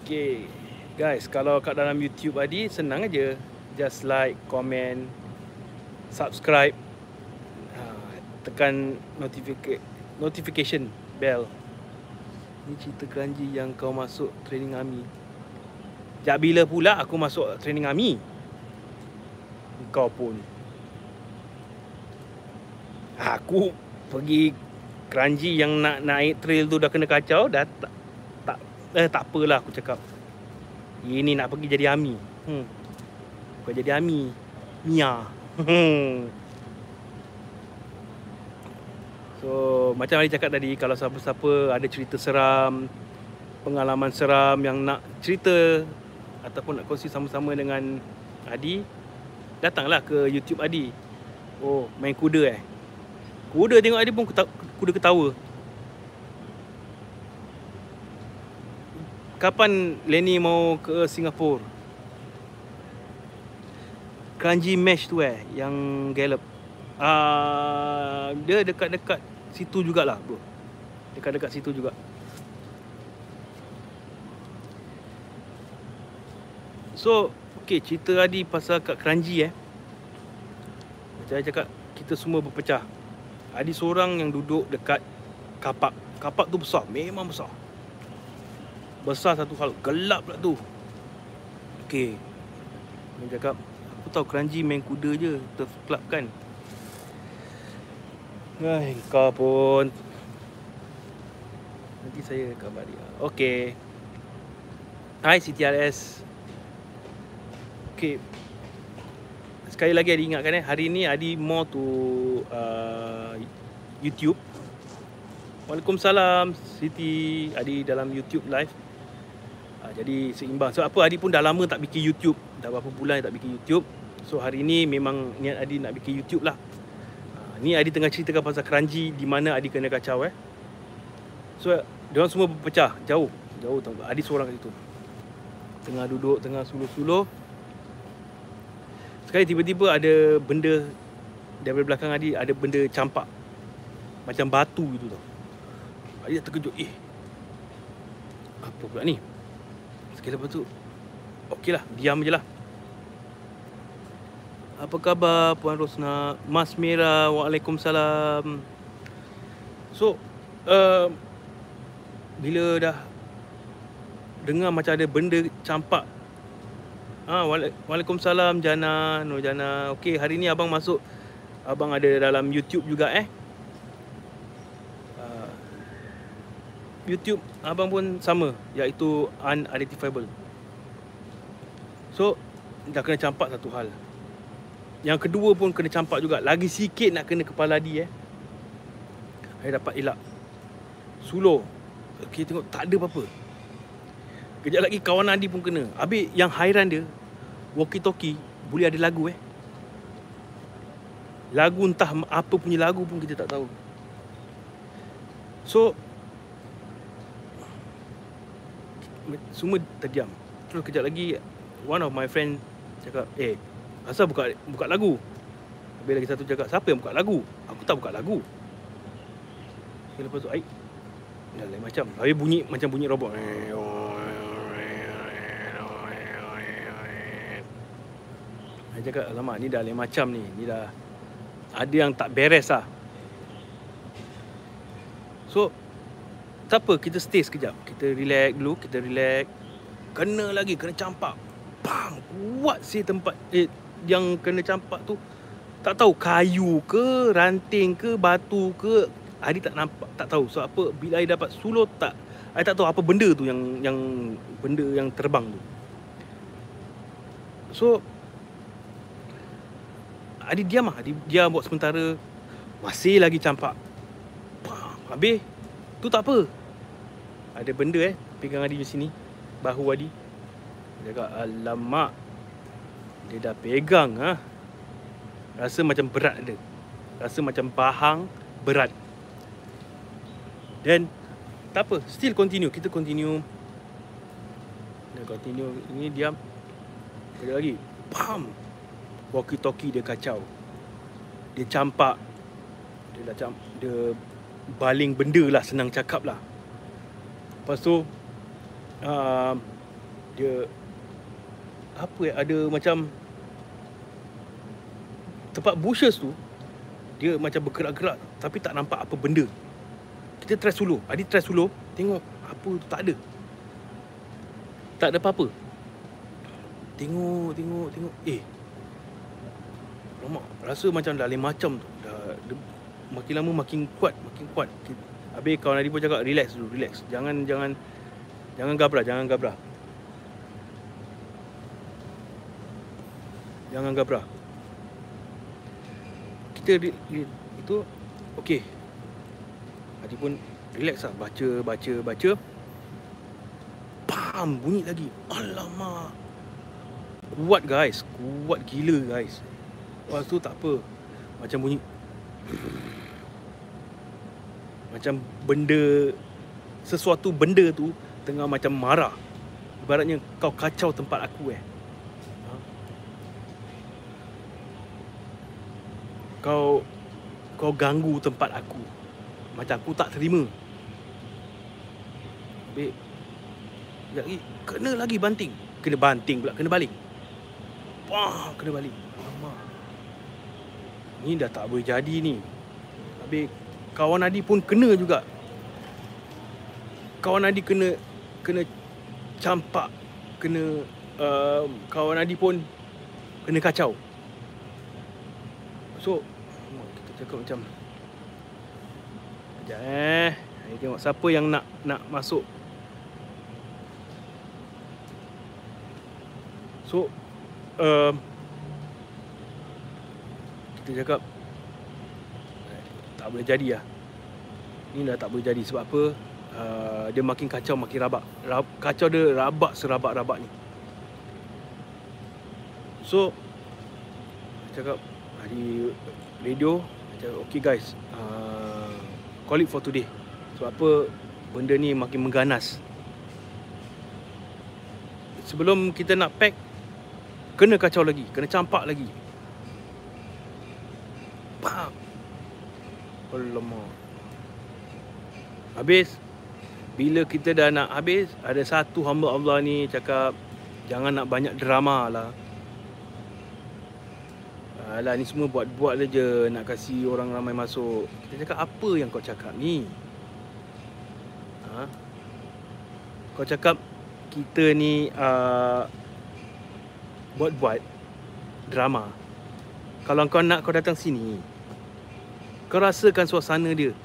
Okay, guys, kalau kat dalam YouTube tadi senang aja. Just like, comment, subscribe, uh, tekan notification notification bell. Ni cerita keranji yang kau masuk training army. Jak bila pula aku masuk training army? Kau pun Aku pergi Keranji yang nak naik trail tu dah kena kacau dah tak tak eh tak apalah aku cakap. Ini nak pergi jadi ami. Hmm. Bukan jadi ami. Mia. So macam Ali cakap tadi kalau siapa-siapa ada cerita seram, pengalaman seram yang nak cerita ataupun nak kongsi sama-sama dengan Adi, datanglah ke YouTube Adi. Oh, main kuda eh. Kuda tengok Adi pun kuda ketawa. Kapan Lenny mau ke Singapura? Kanji match tu eh yang Gallop uh, dia dekat-dekat situ jugalah bro. Dekat-dekat situ juga. So, okay, cerita tadi pasal kat Keranji eh. Macam saya cakap, kita semua berpecah. Adi seorang yang duduk dekat kapak. Kapak tu besar, memang besar. Besar satu hal, gelap pula tu. Okay. Dia cakap, aku tahu Keranji main kuda je, turf kan. Hai, kau pun Nanti saya kabar dia Okay Hai CTRS Okay Sekali lagi Adi ingatkan eh Hari ni Adi more to uh, YouTube Waalaikumsalam Siti Adi dalam YouTube live uh, Jadi seimbang So apa Adi pun dah lama tak bikin YouTube Dah berapa bulan tak bikin YouTube So hari ni memang niat Adi nak bikin YouTube lah Ni Adi tengah ceritakan pasal keranji di mana Adi kena kacau eh. So, dia semua berpecah jauh. Jauh tau. Adi seorang kat situ. Tengah duduk, tengah suluh-suluh. Sekali tiba-tiba ada benda daripada belakang Adi ada benda campak. Macam batu gitu tau. Adi terkejut. Eh. Apa pula ni? Sekali lepas tu. Okeylah, diam je lah. Apa khabar Puan Rosna? Mas Mira, Waalaikumsalam. So, uh, bila dah dengar macam ada benda campak. Ah, Waalaikumsalam Jana, Nur Jana. Okey, hari ni abang masuk abang ada dalam YouTube juga eh. Uh, YouTube abang pun sama iaitu unidentifiable. So, dah kena campak satu hal. Yang kedua pun kena campak juga Lagi sikit nak kena kepala dia eh Saya dapat elak Sulo Okay tengok tak ada apa-apa Kejap lagi kawan Adi pun kena Habis yang hairan dia Walkie talkie Boleh ada lagu eh Lagu entah apa punya lagu pun kita tak tahu So Semua terdiam Terus kejap lagi One of my friend Cakap Eh Asal buka buka lagu. Habis lagi satu cakap, siapa yang buka lagu? Aku tak buka lagu. Lepas tu, aik. Dah lain macam. Habis bunyi macam bunyi robot. Saya cakap, alamak ni dah lain macam ni. Ni dah ada yang tak beres lah. So, tak apa, kita stay sekejap. Kita relax dulu, kita relax. Kena lagi, kena campak. Bang, kuat si tempat. Eh, yang kena campak tu tak tahu kayu ke ranting ke batu ke Adi tak nampak tak tahu so apa bila Adi dapat suluh tak Adi tak tahu apa benda tu yang yang benda yang terbang tu so Adi diam lah Adi diam buat sementara. Masih lagi campak. Habis. Tu tak apa. Ada benda eh pegang Adi di sini. Bahu Adi. Dia kata alamak dia dah pegang ha? Rasa macam berat ada Rasa macam bahang berat. Dan Tak apa Still continue. Kita continue. Dia continue. Ini diam. Kali lagi. Pam Walkie talkie dia kacau. Dia campak. Dia dah camp Dia Baling benda lah Senang cakap lah. Lepas tu uh, Dia apa ya ada macam tempat bushes tu dia macam bergerak-gerak tapi tak nampak apa benda. Kita try solo. Adi try solo tengok apa tu tak ada. Tak ada apa-apa? Tengok tengok tengok. Eh lama rasa macam dah lain macam tu dah, dah makin lama makin kuat, makin kuat. Habis kawan Adi pun cakap relax dulu, relax. Jangan jangan jangan gabrah, jangan gabrah. Jangan gabrah. Kita re- re- itu okey. Adi pun relax lah baca baca baca. Pam bunyi lagi. Alamak. Kuat guys, kuat gila guys. Lepas tu tak apa. Macam bunyi macam benda sesuatu benda tu tengah macam marah. Ibaratnya kau kacau tempat aku eh. Ha? Kau kau ganggu tempat aku. Macam aku tak terima. Habis Sekejap lagi Kena lagi banting Kena banting pula Kena baling Wah Kena baling Alamak Ni dah tak boleh jadi ni. Habis Kawan Adi pun kena juga. Kawan Adi kena Kena Campak Kena uh, Kawan Adi pun Kena kacau. So Kita cakap macam Sekejap eh. Saya tengok siapa yang nak Nak masuk. So um, Kita cakap eh, Tak boleh jadi lah. Ni dah tak boleh jadi sebab apa? Uh, Dia makin kacau makin rabak. Rab, Kacau dia rabak serabak-rabak ni. So Cakap Di radio Cakap okay guys uh, Call it for today. Sebab apa? Benda ni makin mengganas. Sebelum kita nak pack Kena kacau lagi Kena campak lagi Alamak Habis Bila kita dah nak habis Ada satu hamba Allah ni cakap Jangan nak banyak drama lah Alah ni semua buat-buat je Nak kasi orang ramai masuk Kita cakap apa yang kau cakap ni ha? Kau cakap Kita ni uh, buat-buat drama. Kalau kau nak kau datang sini. Kau rasakan suasana dia.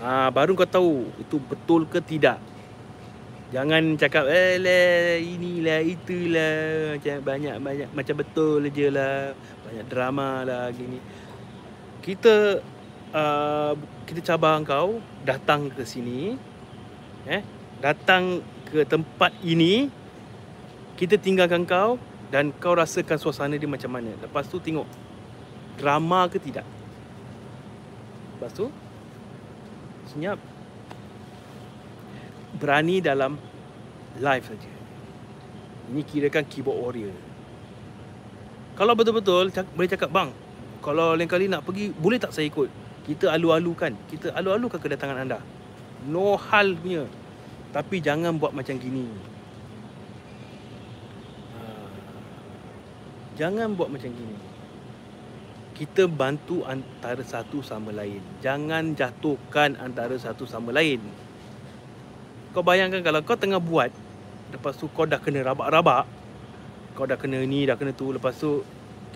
Ha, baru kau tahu itu betul ke tidak. Jangan cakap eh lah inilah itulah macam banyak banyak macam betul je lah banyak drama lah gini. Kita uh, kita cabar kau datang ke sini eh datang ke tempat ini kita tinggalkan kau dan kau rasakan suasana dia macam mana. Lepas tu tengok drama ke tidak. Lepas tu senyap. Berani dalam live saja. Ini kirakan keyboard warrior. Kalau betul-betul boleh cakap bang, kalau lain kali nak pergi boleh tak saya ikut? Kita alu-alukan. Kita alu-alukan kedatangan anda. No hal punya. Tapi jangan buat macam gini. Jangan buat macam gini. Kita bantu antara satu sama lain. Jangan jatuhkan antara satu sama lain. Kau bayangkan kalau kau tengah buat, lepas tu kau dah kena rabak-rabak, kau dah kena ni, dah kena tu, lepas tu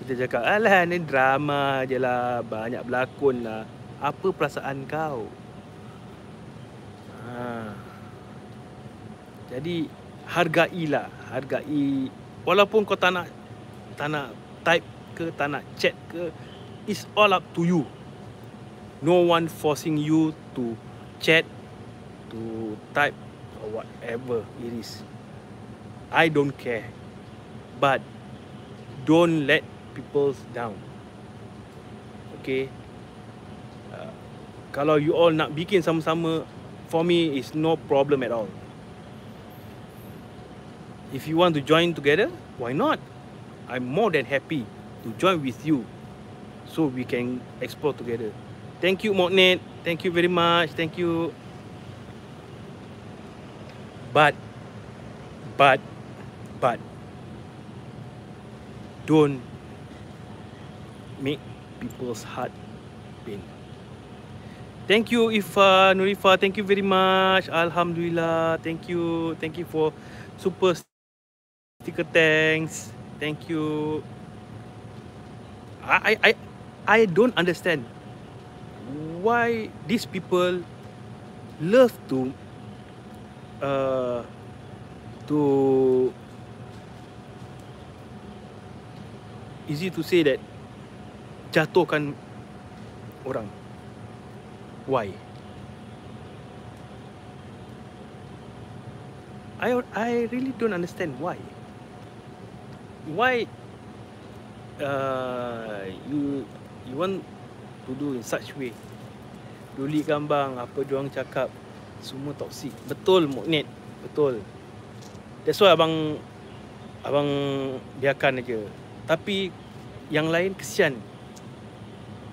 kita cakap, alah ni drama je lah, banyak berlakon lah. Apa perasaan kau? Ha. Jadi, hargailah, hargai. Walaupun kau tak nak tak nak type ke, tak nak chat ke, it's all up to you. No one forcing you to chat, to type or whatever it is. I don't care. But don't let people down. Okay? Uh, kalau you all nak bikin sama-sama, for me is no problem at all. If you want to join together, why not? I'm more than happy to join with you so we can explore together. Thank you, Moknet. Thank you very much. Thank you. But, but, but, don't make people's heart pain. Thank you, Ifa, Nurifa. Thank you very much. Alhamdulillah. Thank you. Thank you for super sticker thanks. Thank you. I I I don't understand why these people love to uh, to easy to say that jatuhkan orang. Why? I I really don't understand why. Why uh, you you want to do in such way. Duli gambang apa diorang cakap semua toksik betul muknit betul. That's why abang abang biarkan aja. Tapi yang lain kesian.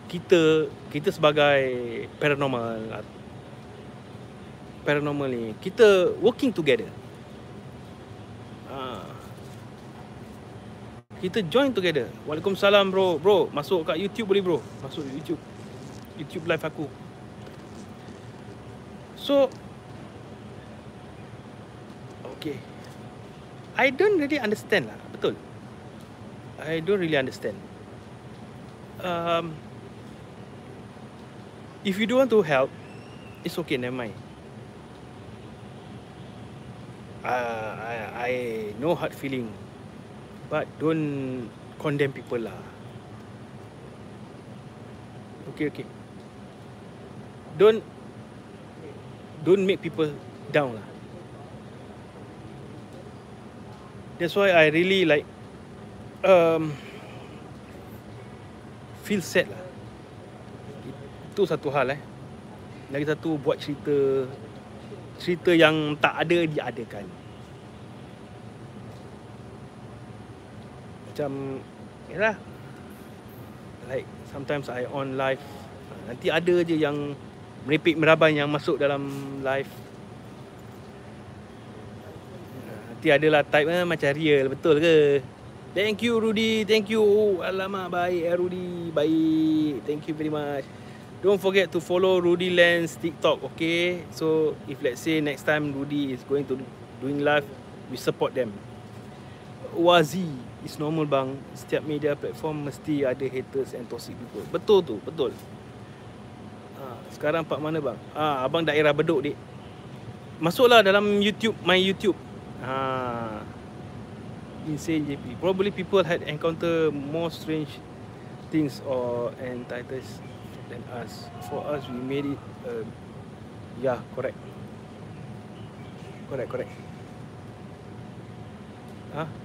Kita kita sebagai paranormal paranormal ni kita working together. Ah. Kita join together. Waalaikumsalam bro. Bro, masuk kat YouTube boleh bro. Masuk YouTube. YouTube live aku. So Okay. I don't really understand lah. Betul. I don't really understand. Um, if you don't want to help, it's okay, never mind. Uh, I, I no hard feeling, but don't condemn people lah. Okay, okay. Don't don't make people down lah. That's why I really like um, feel sad lah. Itu satu hal eh. Lagi satu buat cerita cerita yang tak ada diadakan. Macam yalah. Like sometimes I on live nanti ada je yang merepek meraban yang masuk dalam live. Nanti adalah type eh, macam real betul ke? Thank you Rudy, thank you. Oh, alamak baik eh Rudy, baik. Thank you very much. Don't forget to follow Rudy Lens TikTok, okay? So if let's say next time Rudy is going to doing live, we support them. Wazi, it's normal bang. Setiap media platform mesti ada haters and toxic people. Betul tu, betul. Ha, sekarang part mana bang? Ah, abang daerah Bedok dik. Masuklah dalam YouTube, my YouTube. Ha. Insane JP. Probably people had encounter more strange things or entities than us. For us, we made it. Uh, yeah, correct. Correct, correct. Ha?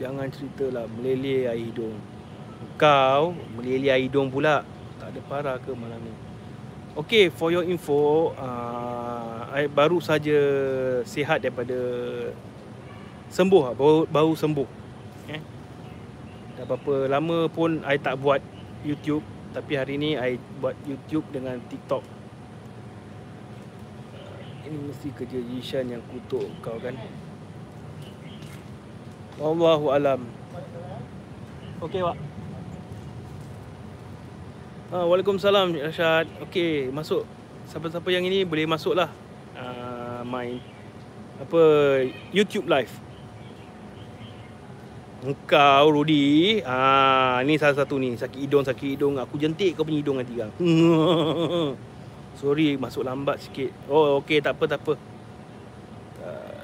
Jangan ceritalah meleleh air hidung. Kau meleleh air hidung pula. Tak ada parah ke malam ni? Okay, for your info, uh, I baru saja sihat daripada sembuh lah, baru, baru sembuh. Eh? Dah berapa lama pun I tak buat YouTube tapi hari ni I buat YouTube dengan TikTok. Ini mesti kerja Yishan yang kutuk kau kan. Wallahu alam. Okey, Wak. Ah, Waalaikumsalam Rashad. Okey, masuk. Siapa-siapa yang ini boleh masuklah. Uh, my apa YouTube live. Engkau Rudy ah ni salah satu ni sakit hidung sakit hidung aku jentik kau punya hidung nanti kan. Sorry masuk lambat sikit. Oh okey tak apa tak apa. Uh,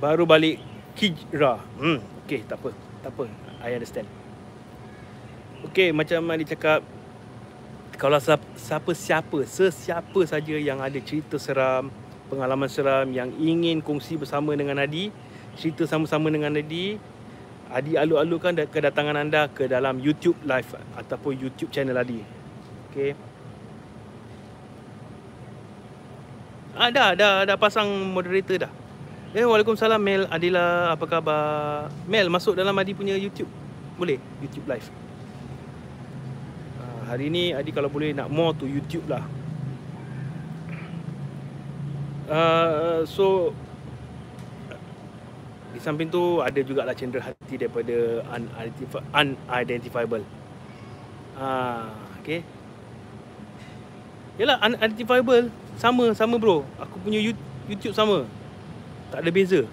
baru balik Hijrah. Hmm okey tak apa. Tak apa. I understand. Okey macam Ali cakap kalau siapa siapa sesiapa saja yang ada cerita seram, pengalaman seram yang ingin kongsi bersama dengan Adi, cerita sama-sama dengan Adi, Adi alu-alukan kedatangan anda ke dalam YouTube live ataupun YouTube channel Adi. Okey. Ah dah, dah dah pasang moderator dah. Eh Waalaikumsalam Mel Adila apa khabar? Mel masuk dalam Adi punya YouTube. Boleh YouTube live. Ah, hari ni Adi kalau boleh nak more to YouTube lah. Uh, so di samping tu ada juga lah cendera hati daripada unidentifiable. Ah, okay. Yalah unidentifiable sama sama bro. Aku punya YouTube sama. Tak ada beza.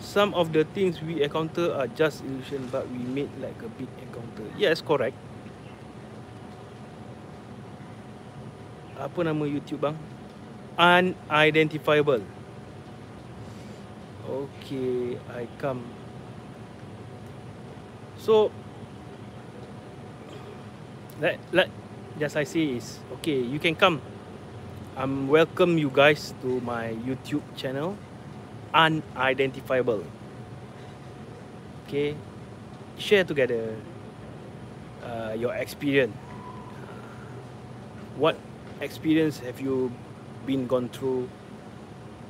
Some of the things we encounter are just illusion but we made like a big encounter. Yes, correct. apa nama YouTube bang? Unidentifiable. Okay, I come. So, let let just I say is okay. You can come. I'm welcome you guys to my YouTube channel, Unidentifiable. Okay, share together uh, your experience. What experience have you been gone through?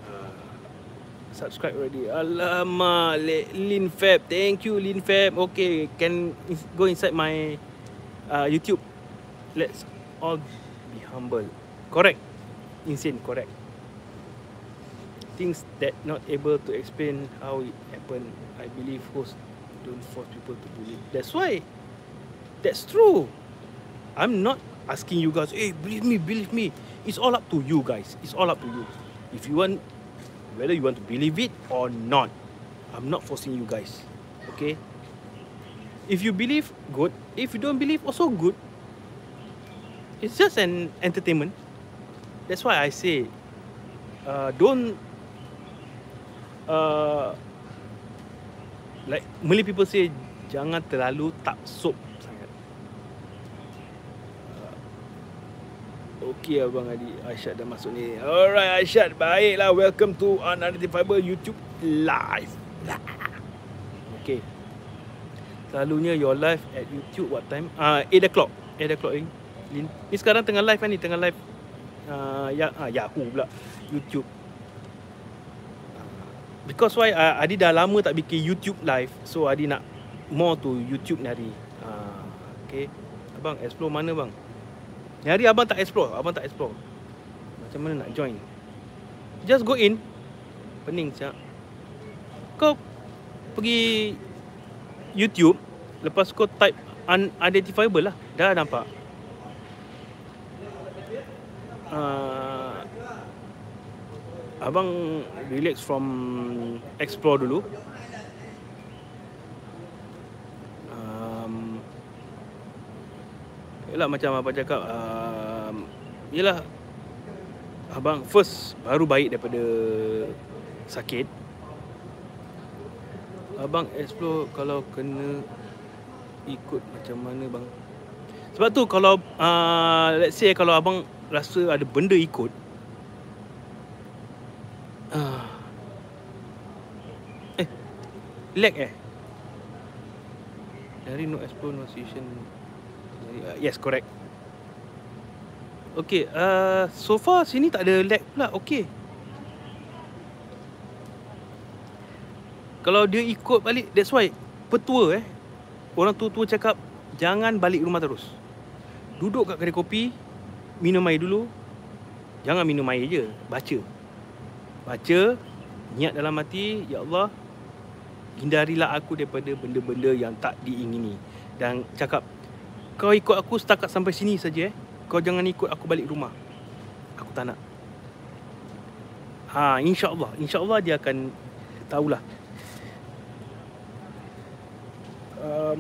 Uh, subscribe already. Alamak, Lin Fab. Thank you, Lin Fab. Okay, can go inside my uh, YouTube. Let's all be humble. Correct. Insane, correct. Things that not able to explain how it happened. I believe host don't force people to believe. That's why. That's true. I'm not asking you guys, hey, believe me, believe me. It's all up to you guys. It's all up to you. If you want, whether you want to believe it or not, I'm not forcing you guys. Okay? If you believe, good. If you don't believe, also good. It's just an entertainment. That's why I say, uh, don't, uh, like Malay people say, jangan terlalu taksub sangat. Uh, okay Abang Adi, Aisyad dah masuk ni. Alright Aisyad, baiklah. Welcome to Unidentifiable YouTube Live. Okay. Selalunya your live at YouTube what time? Ah, uh, 8 o'clock. 8 o'clock ni. Lin. Ni sekarang tengah live kan ni, tengah live uh, ya, ah, Yahoo pula. YouTube. Because why uh, Adi dah lama tak bikin YouTube live So Adi nak more to YouTube ni hari uh, Okay. Abang explore mana bang? Ni hari abang tak explore Abang tak explore. Macam mana nak join? Just go in. Pening siap Kau Pergi YouTube Lepas kau type Unidentifiable lah. Dah nampak. Uh, Abang relax from explore dulu. Um, yelah macam apa cakap um, Yelah Abang first baru baik daripada sakit Abang explore kalau kena ikut macam mana bang Sebab tu kalau uh, let's say kalau abang rasa ada benda ikut Ah. Eh, lag eh? Dari no explore no session. Uh, yes, correct. Okay, uh, so far sini tak ada lag pula. Okay. Kalau dia ikut balik, that's why petua eh. Orang tua-tua cakap jangan balik rumah terus. Duduk kat kedai kopi, minum air dulu. Jangan minum air je, baca. Baca Niat dalam hati Ya Allah Hindarilah aku daripada benda-benda yang tak diingini. Dan cakap Kau ikut aku setakat sampai sini saja eh. Kau jangan ikut aku balik rumah. Aku tak nak. Ha, insyaAllah. InsyaAllah dia akan Tahulah. Um,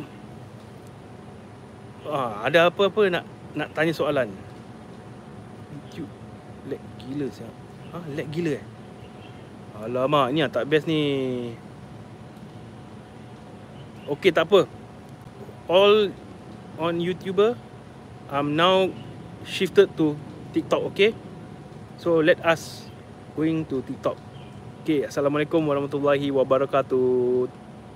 ha, Ada apa-apa nak Nak tanya soalan? YouTube Lag gila siap. Ha, lag gila eh Alamak, ni yang tak best ni. Okay, tak apa. All on YouTuber, I'm now shifted to TikTok, okay? So, let us going to TikTok. Okay, Assalamualaikum warahmatullahi wabarakatuh.